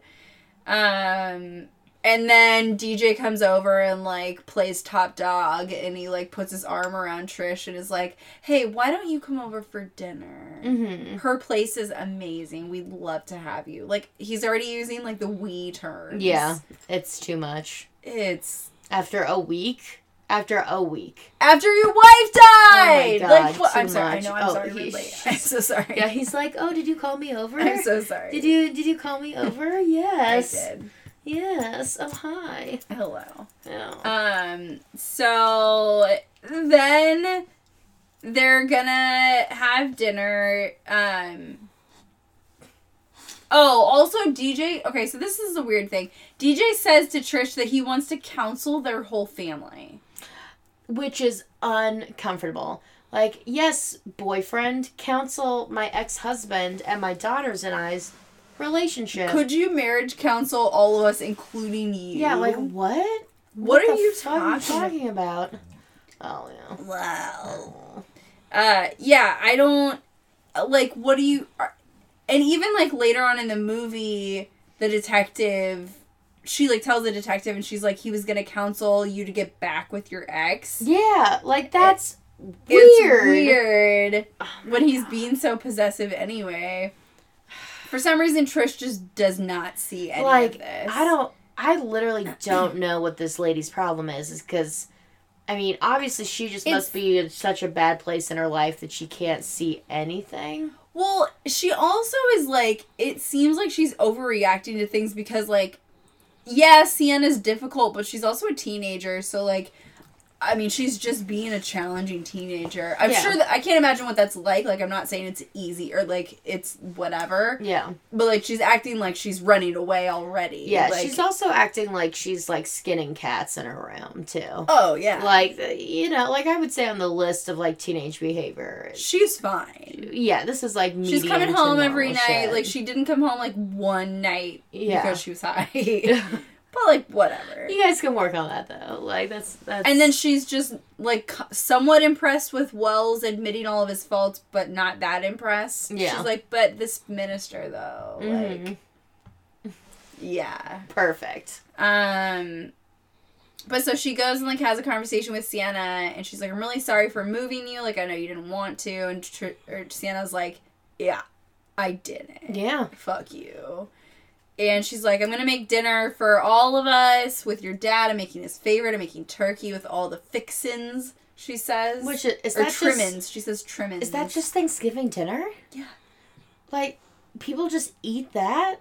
Um, and then DJ comes over and like plays top dog, and he like puts his arm around Trish and is like, "Hey, why don't you come over for dinner?" Mm-hmm. Her place is amazing. We'd love to have you. Like he's already using like the we terms. Yeah, it's too much. It's After a week. After a week. after your wife died. God, like I'm sorry. much. I know. I'm Oh, sorry. he-. I'm so sorry. Yeah, he's like, "Oh, did you call me over? I'm so sorry. Did you did you call me over? Yes. I did. Yes. Oh, hi. Hello. Oh. Um. So then they're gonna have dinner. Um. Oh, also DJ. Okay, so this is a weird thing. DJ says to Trish that he wants to counsel their whole family. Which is uncomfortable. Like, yes, boyfriend, counsel my ex husband and my daughters and I's relationship. Could you marriage counsel all of us, including you? yeah, like what? What are you are you talking talking about? Oh yeah. Wow. Uh, yeah, I don't like. What do you? And even like later on in the movie, the detective, she like tells the detective, and she's like, he was gonna counsel you to get back with your ex. Yeah, like that's It's weird. weird Oh my when he's God. being so possessive anyway. For some reason, Trish just does not see any like of this. I don't I literally don't know what this lady's problem is is cuz I mean, obviously she just It's- must be in such a bad place in her life that she can't see anything. Well, she also is like, it seems like she's overreacting to things because, like, yeah, Sienna's difficult, but she's also a teenager, so, like, I mean, she's just being a challenging teenager. I'm Yeah. sure that I can't imagine what that's like. Like, I'm not saying it's easy or, like, it's whatever, Yeah. but, like, she's acting like she's running away already. Yeah, like, she's also acting like she's like skinning cats in her room too. Oh, yeah. Like uh, you know, like I would say on the list of like teenage behavior. she's fine. Yeah, this is like She's coming home every night. shit. Like, she didn't come home, like, one night Yeah. because she was high. but, like, whatever. you guys can work on that though. Like that's that's And then she's just like somewhat impressed with Wells admitting all of his faults, but not that impressed. Yeah. She's like, but this minister though, Mhm. like, yeah. perfect. Um, but so she goes and like has a conversation with Sienna, and she's like, I'm really sorry for moving you. Like, I know you didn't want to, and Tr- or Sienna's like, Yeah, I didn't. Yeah. Fuck you. And she's like, I'm gonna make dinner for all of us with your dad. I'm making his favorite. I'm making turkey with all the fixins. She says, Which is, is or that trimmins. just she says trimmins. is that just Thanksgiving dinner? Yeah. Like people just eat that?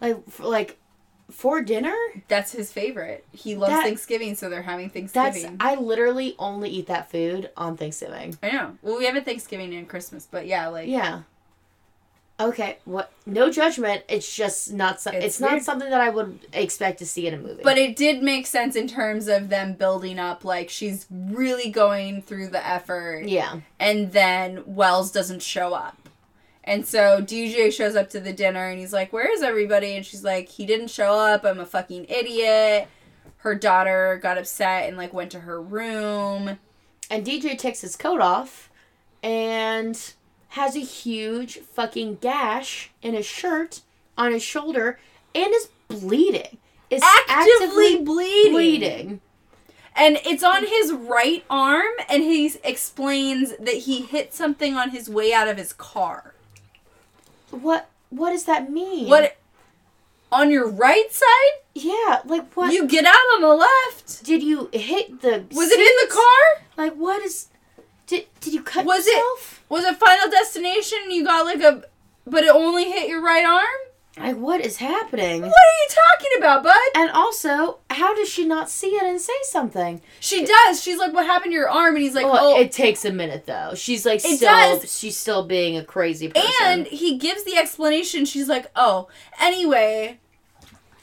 Like for, like for dinner? That's his favorite. He loves That- Thanksgiving, so they're having Thanksgiving. I literally only eat that food on Thanksgiving. I know. Well, we have a Thanksgiving and Christmas, but yeah, like Yeah. Okay, what? No judgment. It's just not. So, It's it's not something that I would expect to see in a movie. But it did make sense in terms of them building up. Like she's really going through the effort, yeah, and then Wells doesn't show up. And so DJ shows up to the dinner and he's like, Where is everybody? And she's like, He didn't show up. I'm a fucking idiot. Her daughter got upset and like went to her room. and DJ takes his coat off, and has a huge fucking gash in his shirt on his shoulder, and is bleeding. Is Actively, bleeding. bleeding. And it's on his right arm, and he explains that he hit something on his way out of his car. What? What does that mean? What? On your right side? Yeah, like what? You get out on the left. did you hit the? Was it in the car? Like what is? Did did you cut Was it- yourself? Was it Final Destination? You got like a, but it only hit your right arm. Like what is happening? What are you talking about, bud? And also, how does she not see it and say something? She does. She's like, "What happened to your arm?" And he's like, Well, "Oh." it takes a minute though. She's like It still does. she's still being a crazy person. and he gives the explanation. She's like, "Oh, anyway."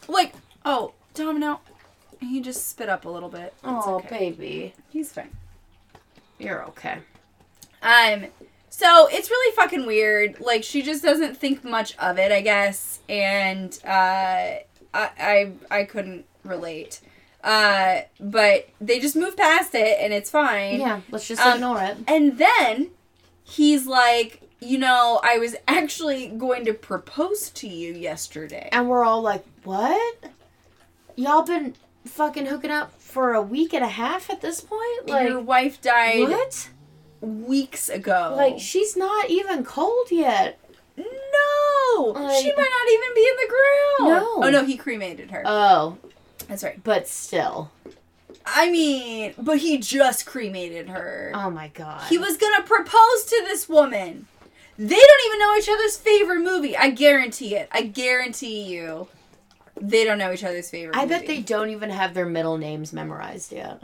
Like, oh, Domino. He just spit up a little bit. It's oh okay. baby, He's fine. You're okay. Um, so it's really fucking weird. Like she just doesn't think much of it, I guess, and uh, I I I couldn't relate. Uh, but they just move past it, and it's fine. Yeah, let's just Um, ignore it. And then he's like, you know, I was actually going to propose to you yesterday. And we're all like, what? Y'all been fucking hooking up for a week and a half at this point? Like, Your wife died what? weeks ago. Like, she's not even cold yet. no, Like- she might not even be in the ground. No. Oh no, he cremated her. Oh, That's right. but still. I mean, but he just cremated her. Oh my god. He was gonna propose to this woman. They don't even know each other's favorite movie. I guarantee it. I guarantee you. They don't know each other's favorite I movie. bet they don't even have their middle names memorized yet.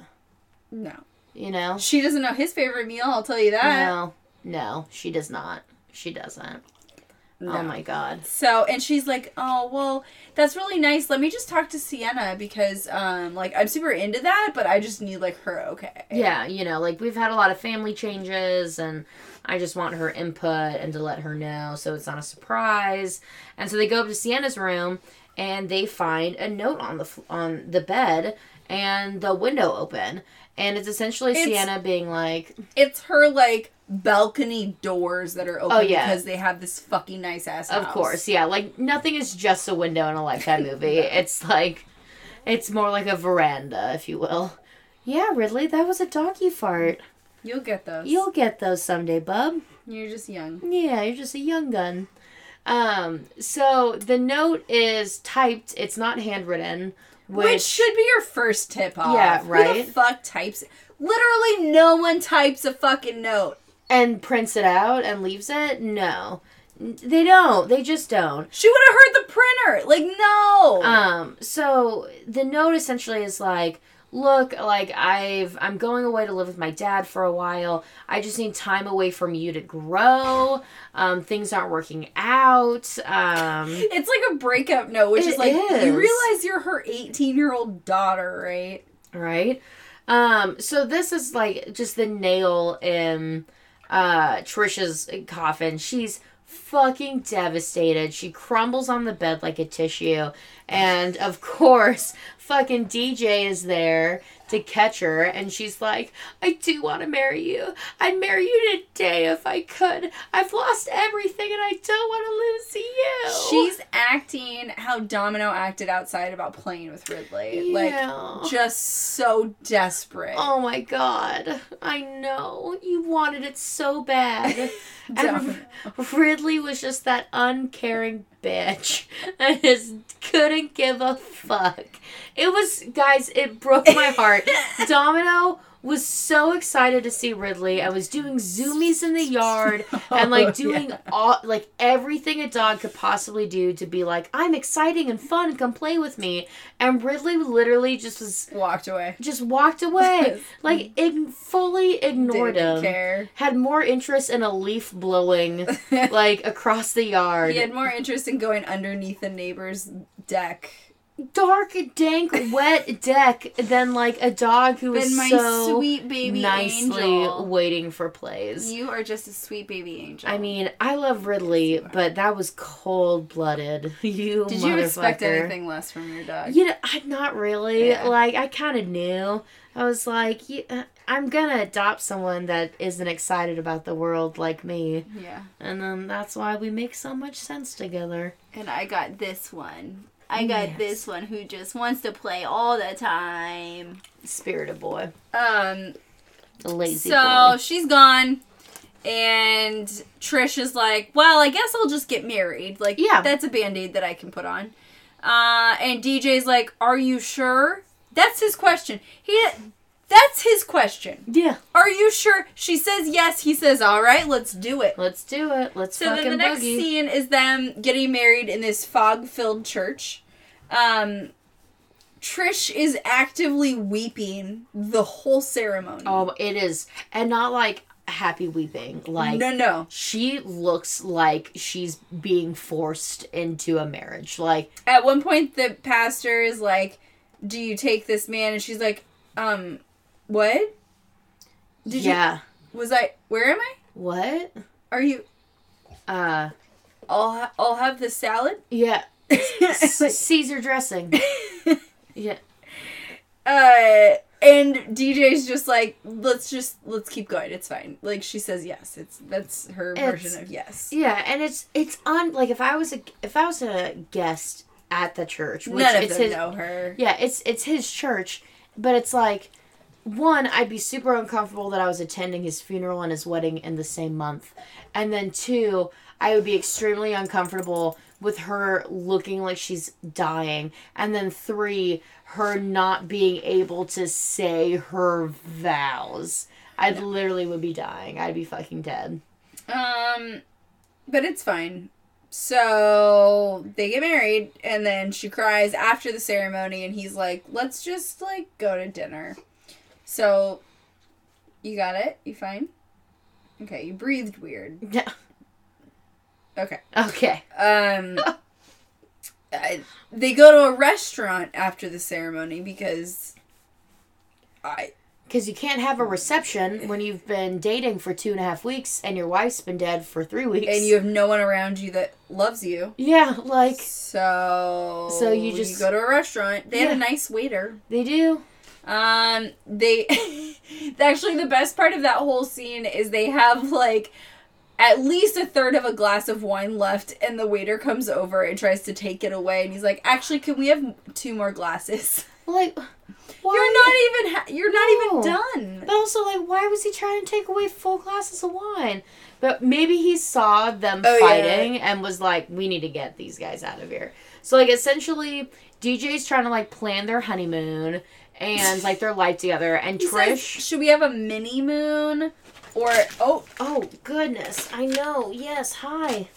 No. You know? She doesn't know his favorite meal, I'll tell you that. No. No, she does not. She doesn't. No. Oh my god. So, and she's like, "Oh, well, that's really nice. Let me just talk to Sienna because um like I'm super into that, but I just need like her okay." Yeah, you know, like we've had a lot of family changes and I just want her input and to let her know so it's not a surprise. And so they go up to Sienna's room and they find a note on the on the bed and the window open. And it's essentially It's- Sienna being like, It's her like balcony doors that are open Oh, yeah. because they have this fucking nice ass Of course, yeah. Like nothing is just a window in a lifetime movie. It's like it's more like a veranda, if you will. Yeah, Ridley, that was a donkey fart. You'll get those. You'll get those someday, bub. You're just young. Yeah, you're just a young gun. Um, so the note is typed, it's not handwritten, which, Which, should be your first tip off. Yeah, Who right? the fuck types Literally no one types a fucking note. and prints it out and leaves it? No. They don't. They just don't. She would have heard the printer. Like no. Um, so the note essentially is like, look, like I've I'm going away to live with my dad for a while. I just need time away from you to grow. Um, things aren't working out. Um, it's like a breakup note, which is like is. you realize you're her 18 year old daughter, right? right? Um, so this is like just the nail in uh Trisha's coffin. She's fucking devastated. She crumbles on the bed like a tissue. And of course, fucking DJ is there to catch her and she's like, "I do want to marry you. I'd marry you today if I could. I've lost everything and I don't want to lose you." She's acting how Domino acted outside about playing with Ridley. Yeah. Like just so desperate. Oh my god. I know. You wanted it so bad. and Ridley was just that uncaring bitch. and just couldn't give a fuck. It was, guys, it broke my heart. Domino was so excited to see Ridley. I was doing zoomies in the yard oh, and Oh, like doing all like everything a dog could possibly do to be like, I'm exciting and fun, come play with me. And Ridley literally just was Walked away. just walked away. like ig- fully ignored Didn't him. care. Had more interest in a leaf blowing like across the yard. He had more interest in going underneath the neighbor's deck Dark, dank, wet deck than like a dog who was my so sweet baby nicely angel. waiting for plays. You are just a sweet baby angel. I mean, I love Ridley, but that was cold blooded. You did you expect anything less from your dog? You know, I not really. Yeah. Like I kind of knew. I was like, "Yeah, I'm gonna adopt someone that isn't excited about the world like me, Yeah. and then that's why we make so much sense together. And I got this one. I got Yes. this one who just wants to play all the time. Spirited boy, Um, the lazy so boy. she's gone, and Trish is like, "Well, I guess I'll just get married. Like, Yeah. that's a band aid that I can put on." Uh, and DJ's like, "Are you sure?" That's his question. He That's his question. Yeah. Are you sure? She says yes. He says, all right, let's do it. Let's do it. Let's So fucking then the next boogie. scene is them getting married in this fog-filled church. Um, Trish is actively weeping the whole ceremony. Oh, it is, and not like happy weeping. Like no, no. she looks like she's being forced into a marriage. Like At one point, the pastor is like, "Do you take this man?" And she's like, "Um, what? Did yeah. you? Was I? Where am I? What? Are you? Uh. I'll ha- I'll have the salad." Yeah. Caesar dressing. Yeah. uh and DJ's just like let's just let's keep going it's fine like she says yes it's that's her It's- version of yes Yeah, and it's it's on like if I was a if I was a guest at the church, which none of it's them his know her yeah, it's it's his church, but it's like one, I'd be super uncomfortable that I was attending his funeral and his wedding in the same month, and then two, I would be extremely uncomfortable with her looking like she's dying, and then three, her not being able to say her vows. I literally would be dying. I'd be fucking dead. um but it's fine so they get married and then she cries after the ceremony and he's like let's just like go to dinner so you got it you fine okay you breathed weird Yeah. okay Okay. Um, I- they go to a restaurant after the ceremony because I Because you can't have a reception when you've been dating for two and a half weeks and your wife's been dead for three weeks. and you have no one around you that loves you. Yeah, like So So you just- go to a restaurant. They had a nice waiter. they do. Um, they actually the best part of that whole scene is they have like at least a third of a glass of wine left, and the waiter comes over and tries to take it away, and he's like, "Actually, can we have two more glasses?" Like, why? You're not even ha- you're not even done. But also, like, why was he trying to take away full glasses of wine? But maybe he saw them Oh, yeah. fighting and was like, we need to get these guys out of here. So, like, essentially, DJ's trying to, like, plan their honeymoon and, like, their life together. And He says, Trish. should we have a mini moon? Or oh, oh, goodness. I know. Yes. Hi.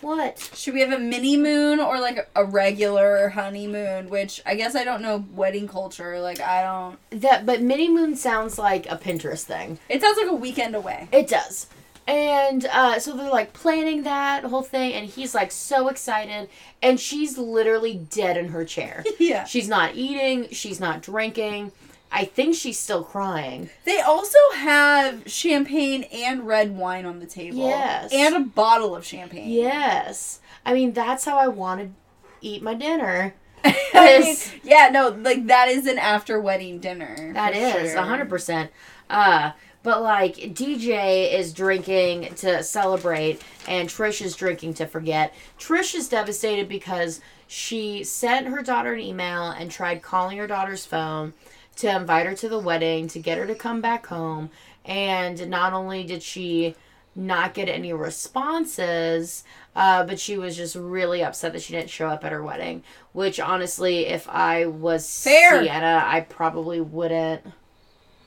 What? should we have a mini moon or like a regular honeymoon? Which I guess I don't know wedding culture. Like I don't. That, but mini moon sounds like a Pinterest thing. It sounds like a weekend away. It does. And uh, so they're like planning that whole thing, and he's like so excited, and she's literally dead in her chair. yeah. she's not eating, she's not drinking. I think she's still crying. They also have champagne and red wine on the table. Yes. And a bottle of champagne. Yes. I mean, that's how I want to eat my dinner. I mean, yeah, no, like that is an after wedding dinner. That is sure. a hundred percent. Uh, but like DJ is drinking to celebrate, and Trish is drinking to forget. Trish is devastated because she sent her daughter an email and tried calling her daughter's phone to invite her to the wedding to get her to come back home. And not only did she not get any responses, uh, but she was just really upset that she didn't show up at her wedding. Which honestly, if I was Fair. Sienna, I probably wouldn't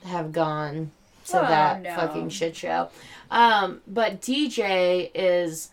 have gone to Oh, that no. fucking shit show. Um, but DJ is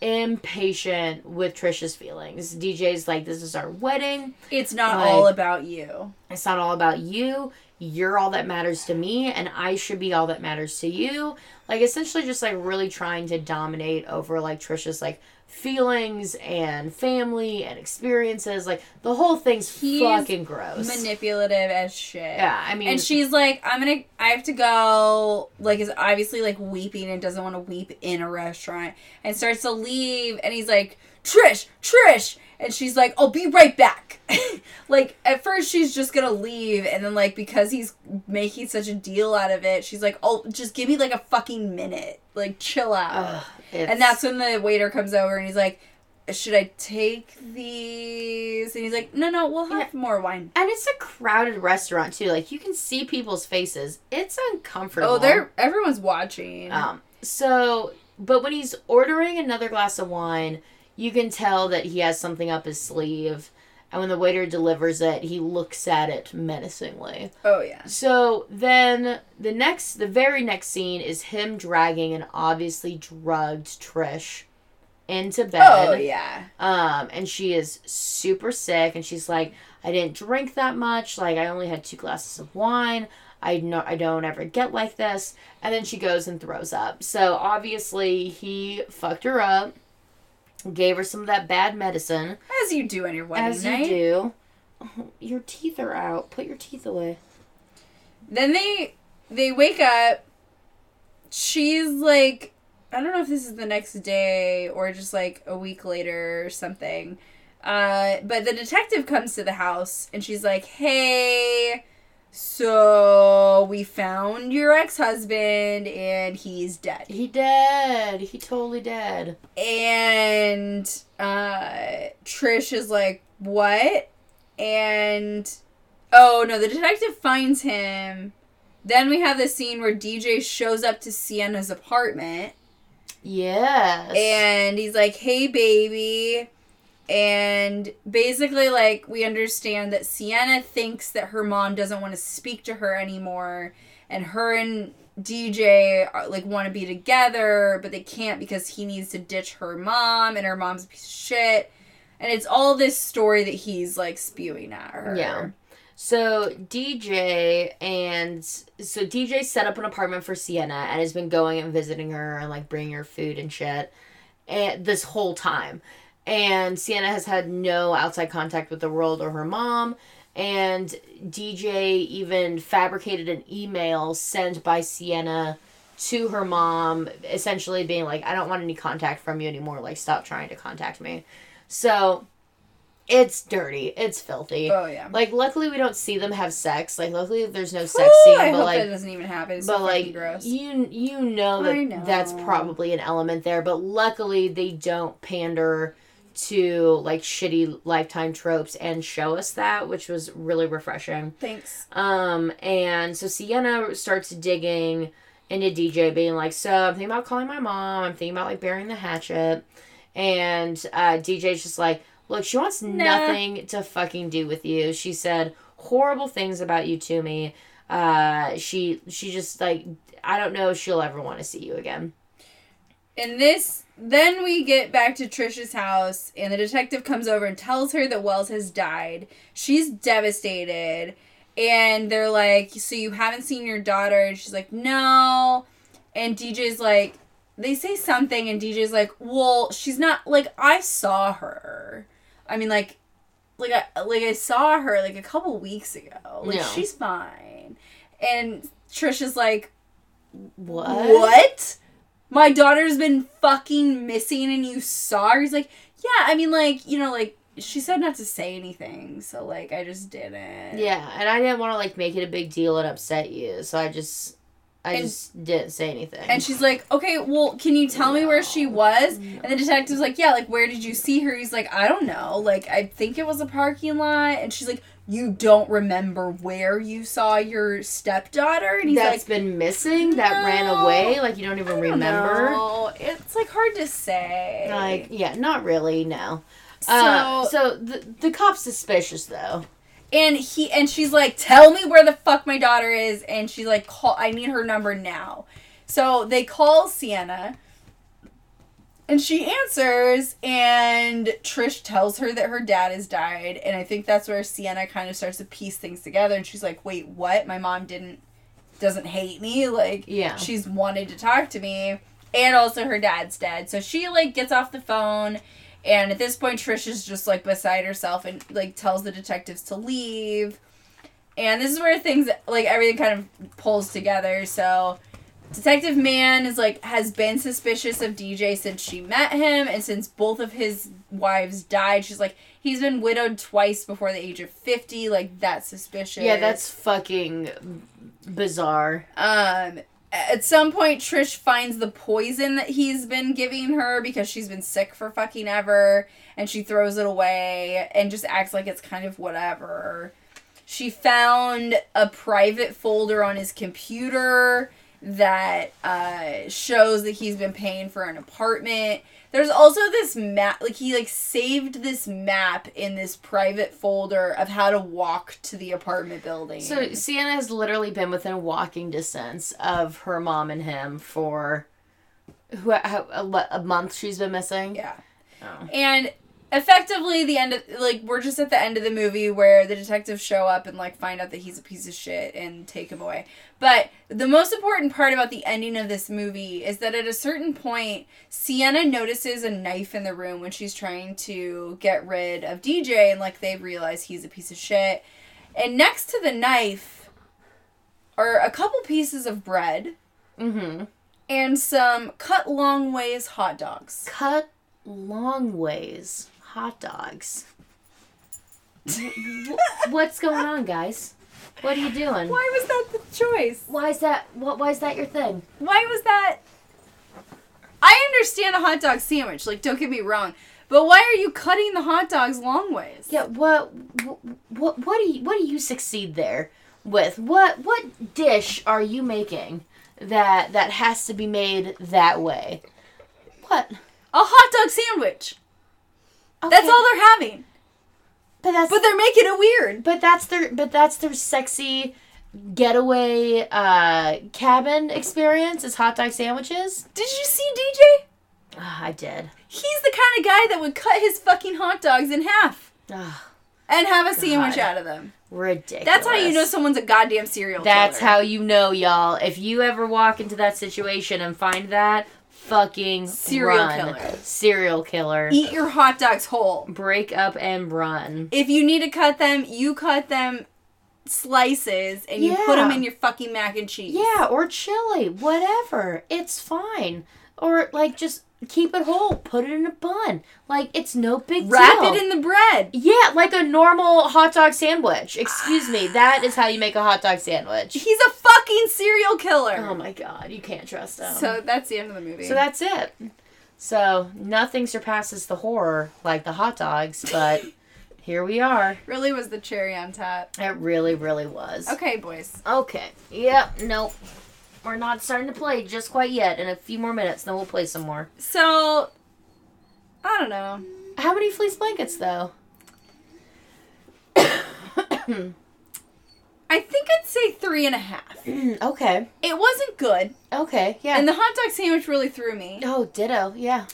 impatient with Trisha's feelings. DJ's like, this is our wedding. It's not Like- all about you. It's not all about you. You're all that matters to me, and I should be all that matters to you. Like essentially, just like really trying to dominate over like Trisha's like feelings and family and experiences. Like the whole thing's He's fucking gross. Manipulative as shit. yeah, I mean, And she's like, I'm gonna, I have to go. Like, is obviously like weeping and doesn't want to weep in a restaurant and starts to leave. And he's like, Trish, Trish. And she's like, I'll be right back. like, at first she's just gonna leave. And then, like, because he's making such a deal out of it, she's like, oh, just give me like a fucking minute. Like, chill out. Ugh, it's- and that's when the waiter comes over and he's like, should I take these? And he's like, no, no, we'll have more wine. And it's a crowded restaurant too. Like you can see people's faces. It's uncomfortable. Oh, they're everyone's watching. Um. So, but when he's ordering another glass of wine, you can tell that he has something up his sleeve. And when the waiter delivers it, he looks at it menacingly. Oh yeah. So then the next, the very next scene is him dragging an obviously drugged Trish into bed. Oh yeah. Um, and she is super sick, and she's like, I didn't drink that much. Like, I only had two glasses of wine. I know I don't ever get like this. And then she goes and throws up. So obviously he fucked her up, gave her some of that bad medicine, As you do on your wedding as night. you do. Oh, your teeth are out. Put your teeth away. Then they they wake up. She's like, I don't know if this is the next day or just like a week later or something. Uh, but the detective comes to the house and she's like, "Hey, so we found your ex husband and he's dead." He dead. He totally dead. And uh, Trish is like, "What?" And oh no, the detective finds him. Then we have the scene where DJ shows up to Sienna's apartment Yes. and he's like, "Hey, baby." And basically, like, we understand that Sienna thinks that her mom doesn't want to speak to her anymore, and her and DJ are, like want to be together, but they can't because he needs to ditch her mom, and her mom's a piece of shit. And it's all this story that he's like spewing at her. Yeah. So DJ and so DJ set up an apartment for Sienna and has been going and visiting her and like bringing her food and shit, and this whole time. And Sienna has had no outside contact with the world or her mom. And DJ even fabricated an email sent by Sienna to her mom, essentially being like, I don't want any contact from you anymore. Like, stop trying to contact me. So it's dirty. It's filthy. Oh yeah. Like, luckily we don't see them have sex. Like, luckily there's no sex Whew, scene. I but like, that doesn't even happen. It's but so like, gross. you you know that know. that's probably an element there. But luckily they don't pander to like shitty lifetime tropes and show us that, which was really refreshing. Thanks. Um, and so Sienna starts digging into DJ, being like, "So I'm thinking about calling my mom. I'm thinking about like burying the hatchet." And uh, DJ's just like, "Look, she wants nothing to fucking do with you." She said horrible things about you to me. Uh, she she just like I don't know if she'll ever want to see you again. In this, then we get back to Trisha's house, and the detective comes over and tells her that Wells has died. She's devastated, and they're like, "So you haven't seen your daughter?" And she's like, "No." And DJ's like, they say something, and DJ's like, "Well, she's not like I saw her. I mean, like, like I like I saw her like a couple weeks ago. Like No. she's fine." And Trisha's like, What? what? My daughter's been fucking missing and you saw her? He's like, yeah, I mean, like, you know, like, she said not to say anything, so, like, I just didn't. Yeah, and I didn't want to like make it a big deal and upset you, so I just I And- just didn't say anything. And she's like, okay, well, can you tell me where she was? And the detective's like, yeah, like, where did you see her? He's like, I don't know. Like, I think it was a parking lot. And she's like, you don't remember where you saw your stepdaughter? And he's that's like, been missing that ran away like you don't even don't remember know. It's, like, hard to say. like yeah not really no so, uh, so the the cop's suspicious though and he and she's like tell me where the fuck my daughter is and she's like call i need her number now so they call sienna and she answers and trish tells her that her dad has died and i think that's where sienna kind of starts to piece things together and she's like wait what? My mom didn't doesn't hate me? Like Yeah. she's wanted to talk to me and also her dad's dead. So she like gets off the phone and at this point trish is just like beside herself and like tells the detectives to leave. And this is where things like everything kind of pulls together so detective man is like has been suspicious of dj since she met him and since both of his wives died. She's like he's been widowed twice before the age of 50 like that's suspicious. Yeah that's fucking bizarre. Um, at some point, Trish finds the poison that he's been giving her because she's been sick for fucking ever, and she throws it away and just acts like it's kind of whatever. She found a private folder on his computer that uh, shows that he's been paying for an apartment. There's also this map, like he like saved this map in this private folder of how to walk to the apartment building. So Sienna has literally been within walking distance of her mom and him for who a, a month she's been missing. yeah. Oh. And effectively the end of like we're just at the end of the movie where the detectives show up and like find out that he's a piece of shit and take him away. But the most important part about the ending of this movie is that at a certain point Sienna notices a knife in the room when she's trying to get rid of DJ and like they realize he's a piece of shit. And next to the knife are a couple pieces of bread Mm-hmm. and some cut long ways hot dogs. Cut long ways hot dogs. What's going on, guys? What are you doing? Why was that the choice? Why is that? What? Why is that your thing? Why was that? I understand a hot dog sandwich, like don't get me wrong, but why are you cutting the hot dogs long ways? Yeah. What? What? What do you? What do you succeed there with? What? What dish are you making that that has to be made that way? What? A hot dog sandwich. That's all they're having. But that's But they're making it weird. but that's their but that's their sexy getaway uh cabin experience is hot dog sandwiches. Did you see DJ? Ah, I did. He's the kind of guy that would cut his fucking hot dogs in half and have a sandwich out of them. ridiculous. That's how you know someone's a goddamn serial That's killer. how you know, y'all. If you ever walk into that situation and find that, fucking Serial run. killer. Serial killer. Eat your hot dogs whole. Break up and run. If you need to cut them, you cut them slices and you put them in your fucking mac and cheese. Yeah, or chili, whatever. It's fine. Or like just keep it whole. Put it in a bun. Like it's no big deal. Wrap deal. it in the bread. Yeah, like a normal hot dog sandwich. Excuse me. That is how you make a hot dog sandwich. He's a fucking serial killer. Oh my god, you can't trust him. So that's the end of the movie. So that's it. So nothing surpasses the horror like the hot dogs, but here we are. really was the cherry on top. It really, really was. Okay, boys. Okay. Yep. Nope. We're not starting to play just quite yet. In a few more minutes, then we'll play some more. So I don't know. How many fleece blankets though? I think I'd say three and a half. okay. It wasn't good, Okay. Yeah. and the hot dog sandwich really threw me. oh, ditto. Yeah.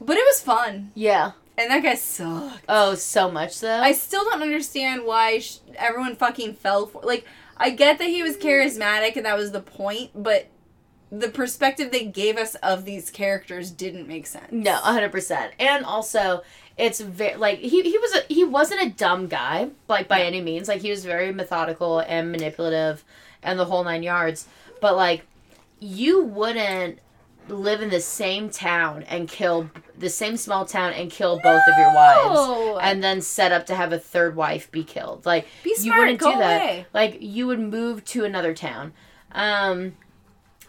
But it was fun, Yeah. and that guy sucked. Oh, so much though. I still don't understand why sh- everyone fucking fell for. Like, I get that he was charismatic and that was the point, but the perspective they gave us of these characters didn't make sense. No, hundred percent. And also, it's very like he he was a he wasn't a dumb guy like by any means. Like he was very methodical and manipulative, and the whole nine yards. But like, you wouldn't live in the same town and kill the same small town and kill both of your wives and then set up to have a third wife be killed like Be you wouldn't do that away. like you would move to another town um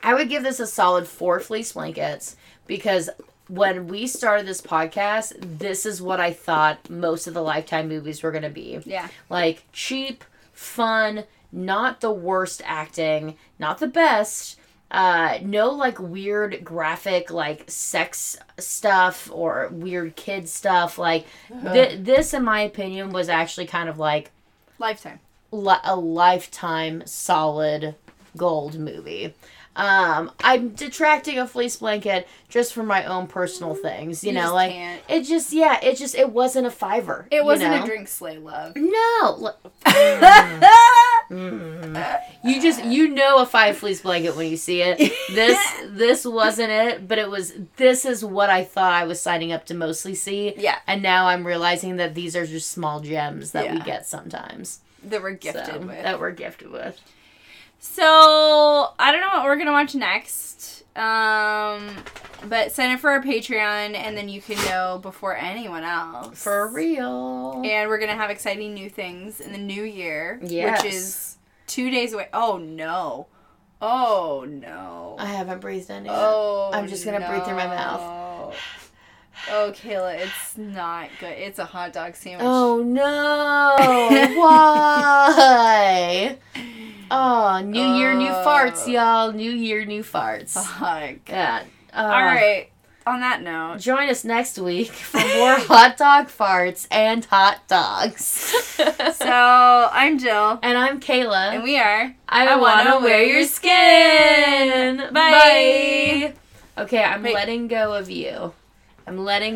i would give this a solid four fleece blankets because when we started this podcast this is what i thought most of the lifetime movies were going to be Yeah. like cheap, fun, not the worst acting, not the best. Uh, no like weird graphic like sex stuff or weird kid stuff. Like th- this, in my opinion, was actually kind of like Lifetime. li- a lifetime solid gold movie. Um, I'm detracting a fleece blanket just for my own personal things, you, You know, like can't. it just yeah, it just it wasn't a fiver. It wasn't know? a drink slay love. No, you just you know a five fleece blanket when you see it. This this wasn't it, but it was. This is what I thought I was signing up to mostly see. Yeah. and now I'm realizing that these are just small gems that we get sometimes. that we're gifted so, with. that we're gifted with. So I don't know what we're gonna watch next. Um, but sign up for our Patreon, and then you can know before anyone else. For real. And we're gonna have exciting new things in the new year, Yes. which is two days away. Oh no! Oh no! I haven't breathed in yet. Oh, I'm just gonna breathe through my mouth. Oh, Kayla, it's not good. It's a hot dog sandwich. Oh no! Why? Oh, new year, new farts, y'all. New year, new farts. Fuck. Yeah. Uh, All right. On that note, Join us next week for more hot dog farts and hot dogs. so I'm Jill, and I'm Kayla. and we are. I, I wanna, wanna wear your skin. Bye. Okay, I'm Wait. letting go of you. I'm letting